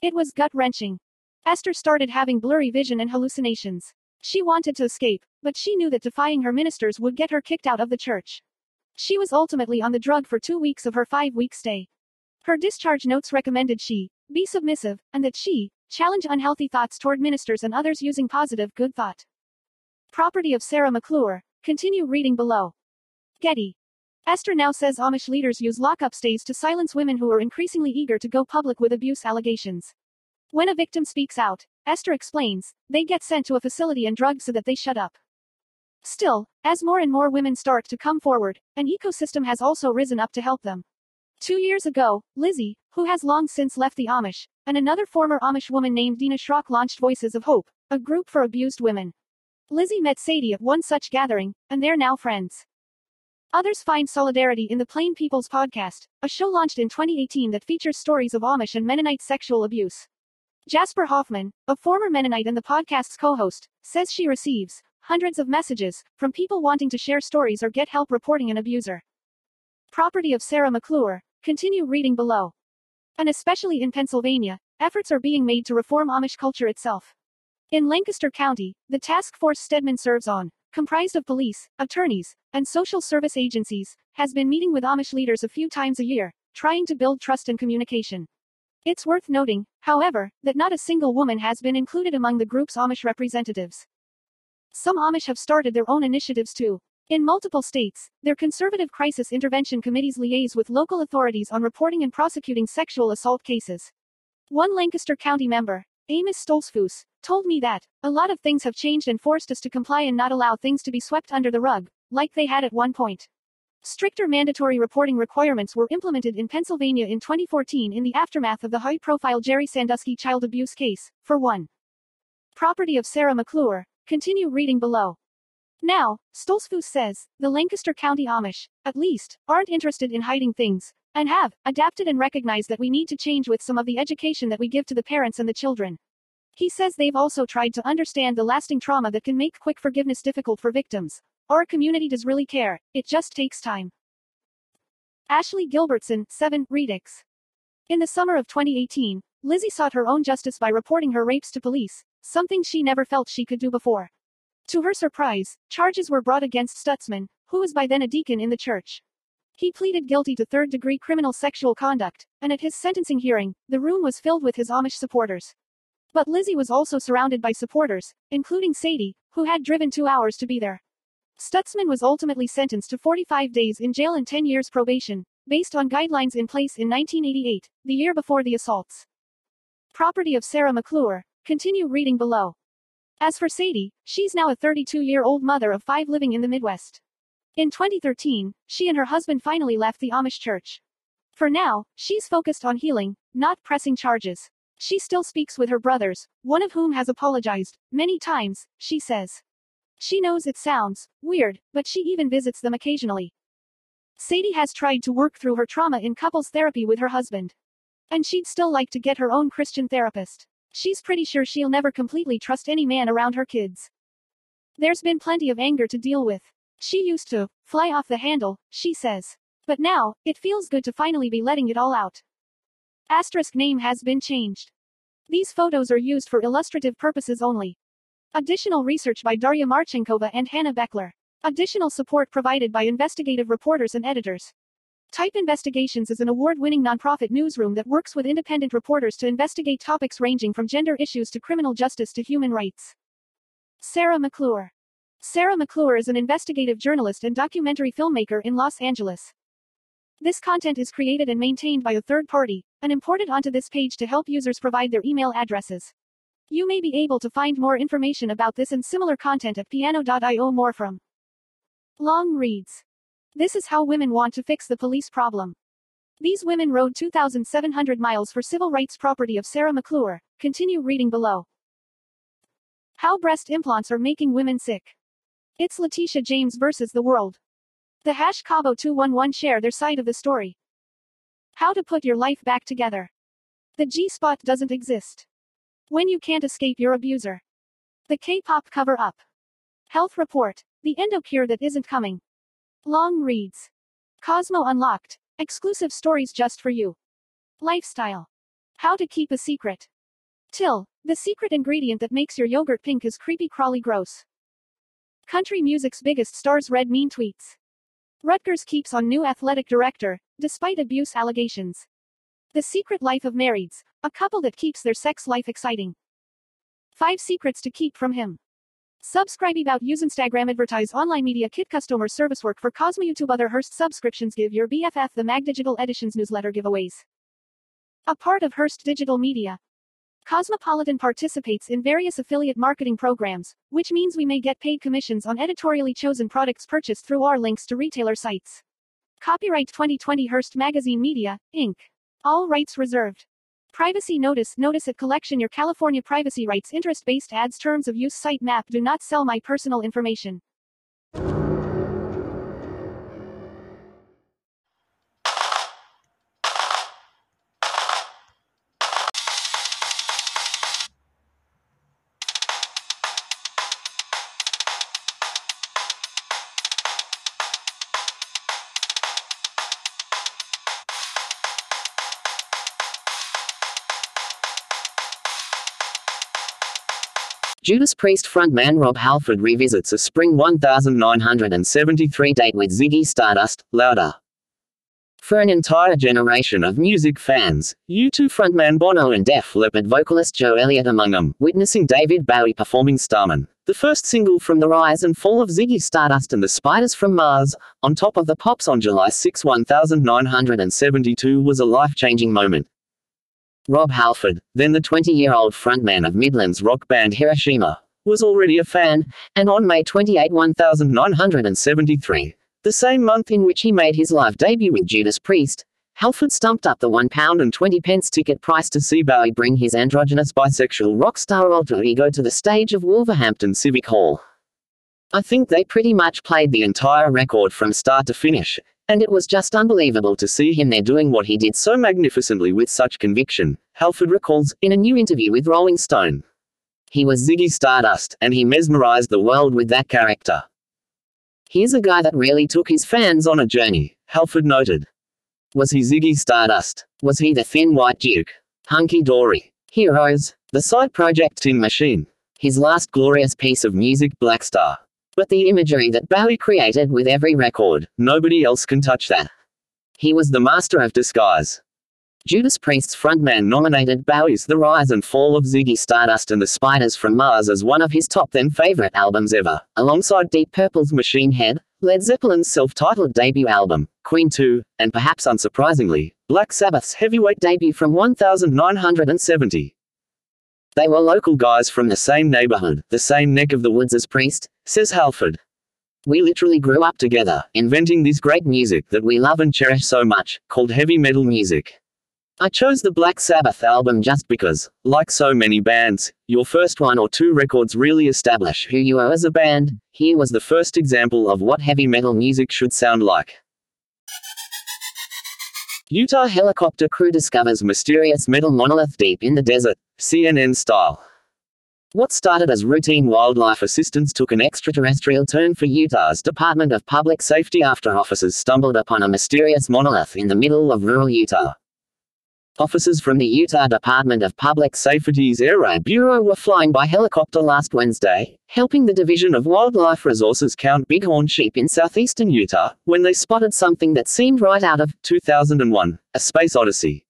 It was gut wrenching. Esther started having blurry vision and hallucinations. She wanted to escape, but she knew that defying her ministers would get her kicked out of the church. She was ultimately on the drug for two weeks of her five week stay. Her discharge notes recommended she be submissive, and that she challenge unhealthy thoughts toward ministers and others using positive, good thought. Property of Sarah McClure. Continue reading below. Getty. Esther now says Amish leaders use lockup stays to silence women who are increasingly eager to go public with abuse allegations. When a victim speaks out, Esther explains, they get sent to a facility and drugged so that they shut up. Still, as more and more women start to come forward, an ecosystem has also risen up to help them. Two years ago, Lizzie, who has long since left the Amish, and another former Amish woman named Dina Schrock launched Voices of Hope, a group for abused women. Lizzie met Sadie at one such gathering, and they're now friends. Others find solidarity in the Plain People's Podcast, a show launched in 2018 that features stories of Amish and Mennonite sexual abuse. Jasper Hoffman, a former Mennonite and the podcast's co host, says she receives hundreds of messages from people wanting to share stories or get help reporting an abuser. Property of Sarah McClure. Continue reading below. And especially in Pennsylvania, efforts are being made to reform Amish culture itself. In Lancaster County, the task force Stedman serves on comprised of police, attorneys, and social service agencies, has been meeting with Amish leaders a few times a year, trying to build trust and communication. It's worth noting, however, that not a single woman has been included among the group's Amish representatives. Some Amish have started their own initiatives too. In multiple states, their conservative crisis intervention committees liaise with local authorities on reporting and prosecuting sexual assault cases. One Lancaster County member, Amos Stoltzfus, told me that, a lot of things have changed and forced us to comply and not allow things to be swept under the rug, like they had at one point. Stricter mandatory reporting requirements were implemented in Pennsylvania in 2014 in the aftermath of the high profile Jerry Sandusky child abuse case, for one. Property of Sarah McClure. Continue reading below. Now, Stoltzfus says, the Lancaster County Amish, at least, aren't interested in hiding things, and have adapted and recognized that we need to change with some of the education that we give to the parents and the children. He says they've also tried to understand the lasting trauma that can make quick forgiveness difficult for victims. Our community does really care, it just takes time. Ashley Gilbertson, 7, Redux. In the summer of 2018, Lizzie sought her own justice by reporting her rapes to police, something she never felt she could do before. To her surprise, charges were brought against Stutzman, who was by then a deacon in the church. He pleaded guilty to third degree criminal sexual conduct, and at his sentencing hearing, the room was filled with his Amish supporters. But Lizzie was also surrounded by supporters, including Sadie, who had driven two hours to be there. Stutzman was ultimately sentenced to 45 days in jail and 10 years probation, based on guidelines in place in 1988, the year before the assaults. Property of Sarah McClure. Continue reading below. As for Sadie, she's now a 32 year old mother of five living in the Midwest. In 2013, she and her husband finally left the Amish church. For now, she's focused on healing, not pressing charges. She still speaks with her brothers, one of whom has apologized, many times, she says. She knows it sounds weird, but she even visits them occasionally. Sadie has tried to work through her trauma in couples therapy with her husband. And she'd still like to get her own Christian therapist. She's pretty sure she'll never completely trust any man around her kids. There's been plenty of anger to deal with. She used to fly off the handle, she says. But now, it feels good to finally be letting it all out. Asterisk name has been changed. These photos are used for illustrative purposes only. Additional research by Darya Marchenkova and Hannah Beckler. Additional support provided by investigative reporters and editors. Type Investigations is an award winning nonprofit newsroom that works with independent reporters to investigate topics ranging from gender issues to criminal justice to human rights. Sarah McClure. Sarah McClure is an investigative journalist and documentary filmmaker in Los Angeles. This content is created and maintained by a third party, and imported onto this page to help users provide their email addresses. You may be able to find more information about this and similar content at piano.io more from Long reads. This is how women want to fix the police problem. These women rode 2,700 miles for civil rights property of Sarah McClure. Continue reading below. How breast implants are making women sick. It's Letitia James versus the world. The hash Cabo 211 share their side of the story. How to put your life back together. The G spot doesn't exist. When you can't escape your abuser. The K pop cover up. Health report. The endo cure that isn't coming. Long reads. Cosmo Unlocked. Exclusive stories just for you. Lifestyle. How to keep a secret. Till. The secret ingredient that makes your yogurt pink is creepy crawly gross. Country music's biggest stars read mean tweets. Rutgers keeps on new athletic director, despite abuse allegations. The secret life of marrieds, a couple that keeps their sex life exciting. 5 secrets to keep from him. Subscribe about use Instagram advertise online media kit customer service work for Cosmo YouTube other Hearst subscriptions give your BFF the Mag Digital Editions newsletter giveaways. A part of Hearst Digital Media. Cosmopolitan participates in various affiliate marketing programs, which means we may get paid commissions on editorially chosen products purchased through our links to retailer sites. Copyright 2020 Hearst Magazine Media, Inc. All rights reserved. Privacy Notice. Notice at Collection Your California privacy rights. Interest based ads. Terms of use. Site map. Do not sell my personal information. Judas Priest frontman Rob Halford revisits a spring 1973 date with Ziggy Stardust, Louder. For an entire generation of music fans, U2 frontman Bono and Def Leppard vocalist Joe Elliott among them, witnessing David Bowie performing Starman, the first single from the rise and fall of Ziggy Stardust and the Spiders from Mars, on top of the Pops on July 6, 1972 was a life-changing moment. Rob Halford, then the 20-year-old frontman of Midland's rock band Hiroshima, was already a fan, and on May 28, 1973, The same month in which he made his live debut with Judas Priest, Halford stumped up the £1 and 20 pence ticket price to see Bowie bring his androgynous bisexual rock star alter ego to the stage of Wolverhampton Civic Hall. I think they pretty much played the entire record from start to finish, and it was just unbelievable to see him there doing what he did so magnificently with such conviction, Halford recalls, in a new interview with Rolling Stone. He was Ziggy Stardust, and he mesmerized the world with that character. Here's a guy that really took his fans on a journey, Halford noted. Was he Ziggy Stardust? Was he the thin white duke? Hunky dory. Heroes. The side project Tin Machine. His last glorious piece of music, Black Star. But the imagery that Bowie created with every record, nobody else can touch that. He was the master of disguise. Judas Priest's frontman nominated Bowie's The Rise and Fall of Ziggy Stardust and the Spiders from Mars as one of his top 10 favorite albums ever, alongside Deep Purple's Machine Head, Led Zeppelin's self-titled debut album, Queen 2, and perhaps unsurprisingly, Black Sabbath's heavyweight debut from 1970. They were local guys from the same neighborhood, the same neck of the woods as Priest, says Halford. We literally grew up together, inventing this great music that we love and cherish so much, called heavy metal music. I chose the Black Sabbath album just because, like so many bands, your first one or two records really establish who you are as a band. Here was the first example of what heavy metal music should sound like. Utah helicopter crew discovers mysterious metal monolith deep in the desert, CNN style. What started as routine wildlife assistance took an extraterrestrial turn for Utah's Department of Public Safety after officers stumbled upon a mysterious monolith in the middle of rural Utah. Officers from the Utah Department of Public Safety's Air Bureau were flying by helicopter last Wednesday, helping the Division of Wildlife Resources count bighorn sheep in southeastern Utah, when they spotted something that seemed right out of 2001, A Space Odyssey.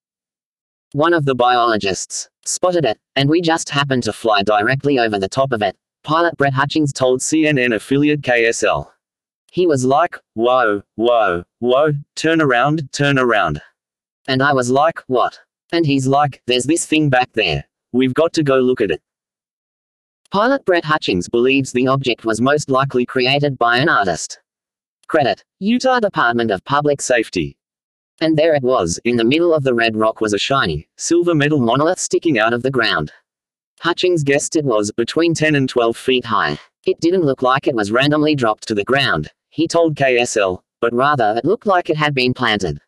One of the biologists spotted it, and we just happened to fly directly over the top of it, pilot Brett Hutchings told CNN affiliate KSL. He was like, whoa, whoa, whoa, turn around, turn around. And I was like, what? And he's like, there's this thing back there. We've got to go look at it. Pilot Brett Hutchings believes the object was most likely created by an artist. Credit Utah Department of Public Safety. And there it was, in the middle of the red rock was a shiny, silver metal monolith sticking out of the ground. Hutchings guessed it was between 10 and 12 feet high. It didn't look like it was randomly dropped to the ground, he told KSL, but rather it looked like it had been planted.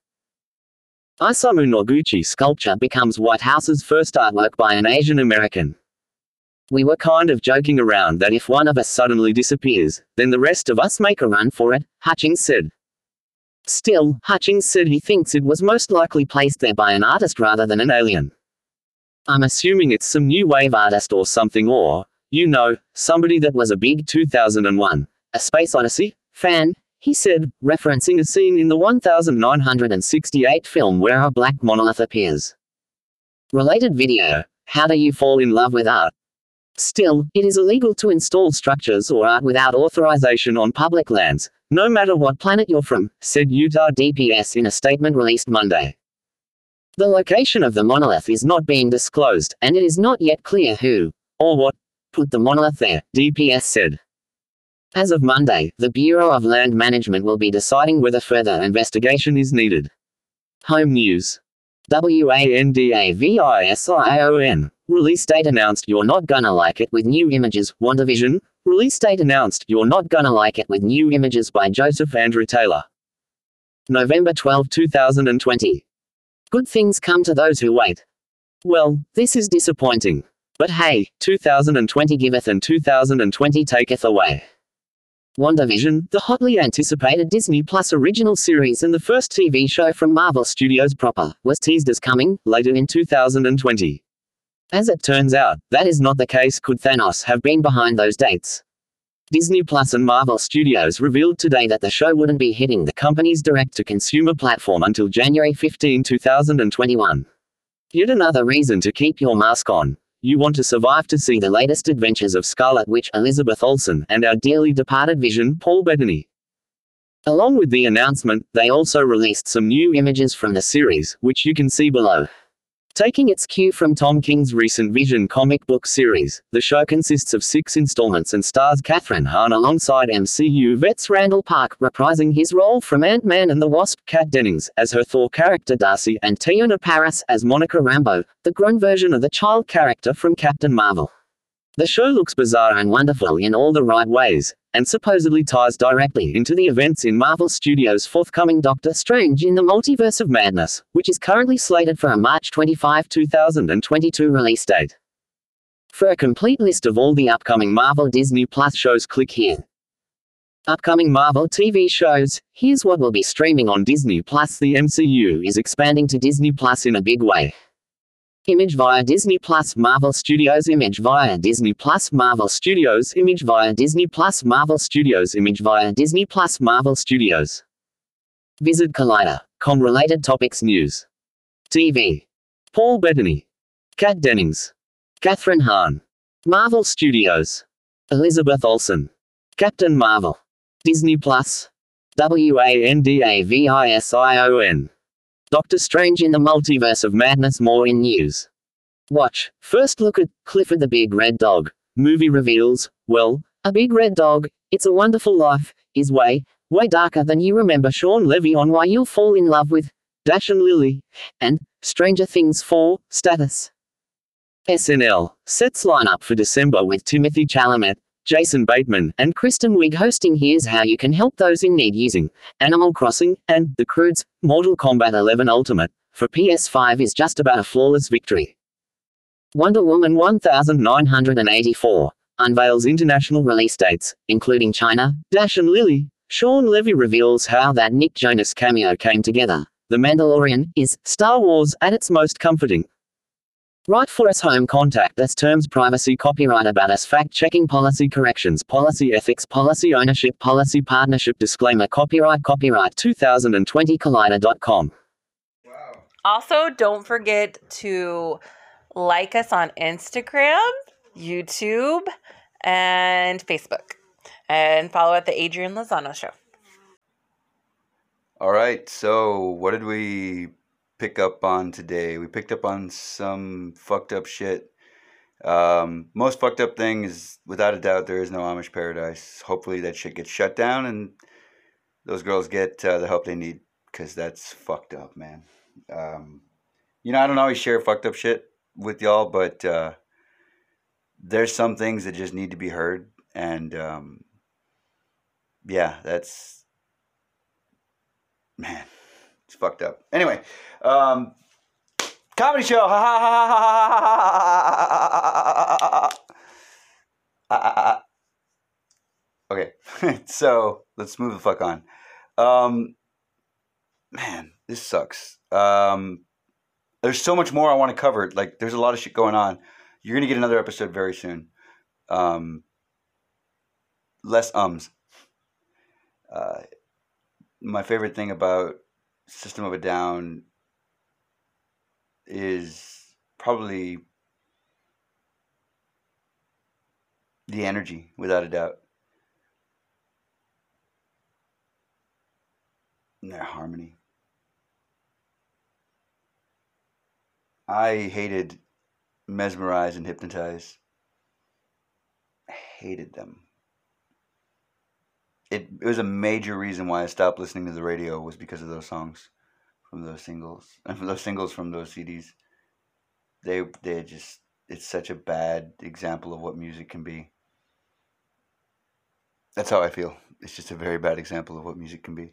Isamu Noguchi sculpture becomes White House's first artwork by an Asian American. We were kind of joking around that if one of us suddenly disappears, then the rest of us make a run for it, Hutchings said. Still, Hutchings said he thinks it was most likely placed there by an artist rather than an alien. I'm assuming it's some new wave artist or something or, you know, somebody that was a big 2001, A Space Odyssey, fan, he said, referencing a scene in the 1968 film where a black monolith appears. Related video How do you fall in love with art? Still, it is illegal to install structures or art without authorization on public lands, no matter what planet you're from, said Utah DPS in a statement released Monday. The location of the monolith is not being disclosed, and it is not yet clear who, or what, put the monolith there, DPS said. As of Monday, the Bureau of Land Management will be deciding whether further investigation is needed. Home News. WANDAVISION. Release date announced You're Not Gonna Like It with new images, WandaVision. Release date announced You're Not Gonna Like It with new images by Joseph Andrew Taylor. November 12, 2020. Good things come to those who wait. Well, this is disappointing. But hey, 2020 giveth and 2020 taketh away. WandaVision, the hotly anticipated Disney Plus original series and the first TV show from Marvel Studios proper, was teased as coming later in 2020. As it turns out, that is not the case. Could Thanos have been behind those dates? Disney Plus and Marvel Studios revealed today that the show wouldn't be hitting the company's direct to consumer platform until January 15, 2021. Yet another reason to keep your mask on. You want to survive to see the latest adventures of Scarlet Witch Elizabeth Olsen and our dearly departed Vision Paul Bettany. Along with the announcement, they also released some new images from the series, which you can see below. Taking its cue from Tom King's recent Vision comic book series, the show consists of six installments and stars Kathryn Hahn alongside MCU vets Randall Park, reprising his role from Ant-Man and the Wasp, Kat Dennings, as her Thor character Darcy, and Teyonah Parris as Monica Rambeau, the grown version of the child character from Captain Marvel. The show looks bizarre and wonderful in all the right ways, and supposedly ties directly into the events in Marvel Studios' forthcoming Doctor Strange in the Multiverse of Madness, which is currently slated for a March 25, 2022 release date. For a complete list of all the upcoming Marvel Disney Plus shows, click here. Upcoming Marvel TV shows. Here's what will be streaming on Disney Plus. The MCU is expanding to Disney Plus in a big way. Image via Disney Plus Marvel Studios Image via Disney Plus Marvel Studios Image via Disney Plus Marvel Studios Image via Disney Plus Marvel Studios. Visit Collider.com related topics news. TV Paul Bettany. Kat Dennings. Kathryn Hahn. Marvel Studios. Elizabeth Olsen. Captain Marvel. Disney Plus. W-A-N-D-A-V-I-S-I-O-N Doctor Strange in the Multiverse of Madness more in news. Watch. First look at Clifford the Big Red Dog. Movie reveals, well, a big red dog, It's a Wonderful Life, is way, way darker than you remember Shawn Levy on Why You'll Fall in Love with Dash and Lily, and Stranger Things 4, Status. SNL sets lineup for December with Timothée Chalamet, Jason Bateman, and Kristen Wiig hosting Here's How You Can Help Those in Need using Animal Crossing, and The Croods, Mortal Kombat 11 Ultimate, for PS5 is just about a flawless victory. Wonder Woman 1984 unveils international release dates, including China, Dash and Lily. Shawn Levy reveals how that Nick Jonas cameo came together. The Mandalorian is Star Wars at its most comforting. Right for us home contact us terms privacy copyright about us fact checking policy corrections policy ethics policy ownership policy partnership disclaimer copyright copyright 2020 collider.com Also, don't forget to like us on Instagram, YouTube, and Facebook. And follow at the Adrian Lozano Show. All right. So, what did we pick up on today? We picked up on some fucked up shit. Um, most fucked up thing is, without a doubt, there is no Amish paradise. Hopefully, that shit gets shut down and those girls get uh, the help they need because that's fucked up, man. Um, you know, I don't always share fucked up shit with y'all, but uh, there's some things that just need to be heard, and um, yeah, that's man, it's fucked up. Anyway, um, comedy show. Ha ha ha ha ha ha ha. Okay, so let's move the fuck on. Um, man, this sucks. Um, there's so much more I want to cover. Like, there's a lot of shit going on. You're gonna get another episode very soon. Um, less ums. Uh, my favorite thing about System of a Down is probably the energy, without a doubt. And their harmony. I hated Mesmerize and Hypnotize. I hated them. It, it was a major reason why I stopped listening to the radio was because of those songs from those singles and from those singles from those CDs. They they just it's such a bad example of what music can be. That's how I feel. It's just a very bad example of what music can be.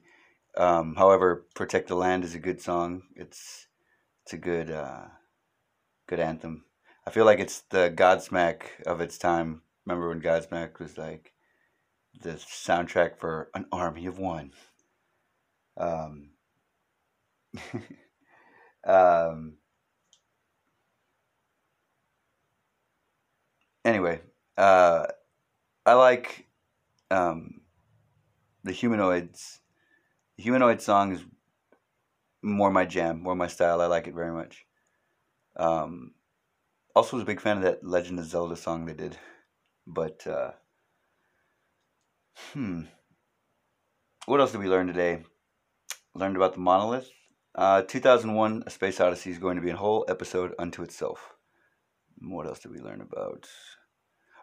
Um, however, "Protect the Land" is a good song. It's it's a good uh, good anthem. I feel like it's the Godsmack of its time. Remember when Godsmack was like the soundtrack for An Army of One? Um, um, anyway, uh, I like um, the humanoids. The humanoid song is more my jam, more my style. I like it very much. Um, also was a big fan of that Legend of Zelda song they did. But uh, hmm. What else did we learn today? Learned about the monolith. Uh, 2001: A Space Odyssey is going to be a whole episode unto itself. What else did we learn about?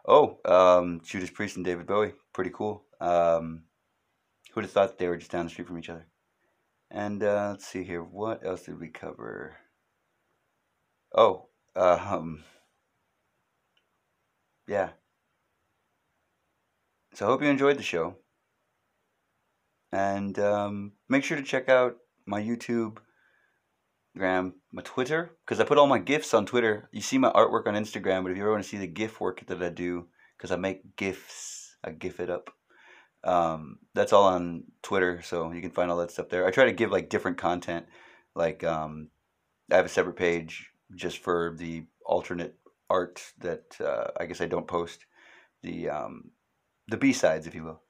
Oh, um, Judas Priest and David Bowie, pretty cool. Um, who'd have thought they were just down the street from each other? And uh, let's see here, what else did we cover? Oh, uh, um, yeah. So I hope you enjoyed the show. And um, make sure to check out my YouTube, Gram, my Twitter, because I put all my GIFs on Twitter. You see my artwork on Instagram, but if you ever want to see the GIF work that I do, because I make GIFs, I GIF it up. Um, that's all on Twitter, so you can find all that stuff there. I try to give like different content. Like um, I have a separate page just for the alternate art that uh, I guess I don't post the um, the B sides, if you will.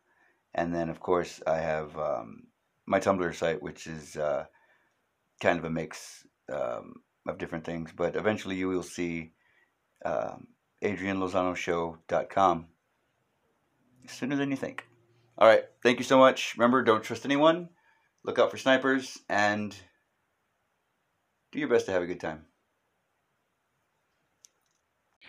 And then of course I have um, my Tumblr site, which is uh, kind of a mix um, of different things. But eventually you will see um, AdrianLozanoShow.com sooner than you think. All right. Thank you so much. Remember, don't trust anyone. Look out for snipers and do your best to have a good time.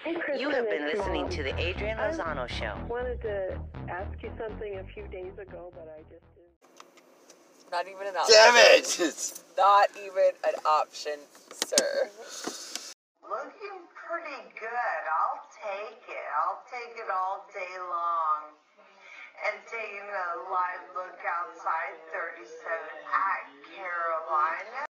You have been listening to the Adrian Lozano Show. I wanted to ask you something a few days ago, but I just didn't. Not even an option. Damn it! It's Not even an option, sir. Looking pretty good. I'll take it. I'll take it all day long. And taking a live look outside 37 at Carolina.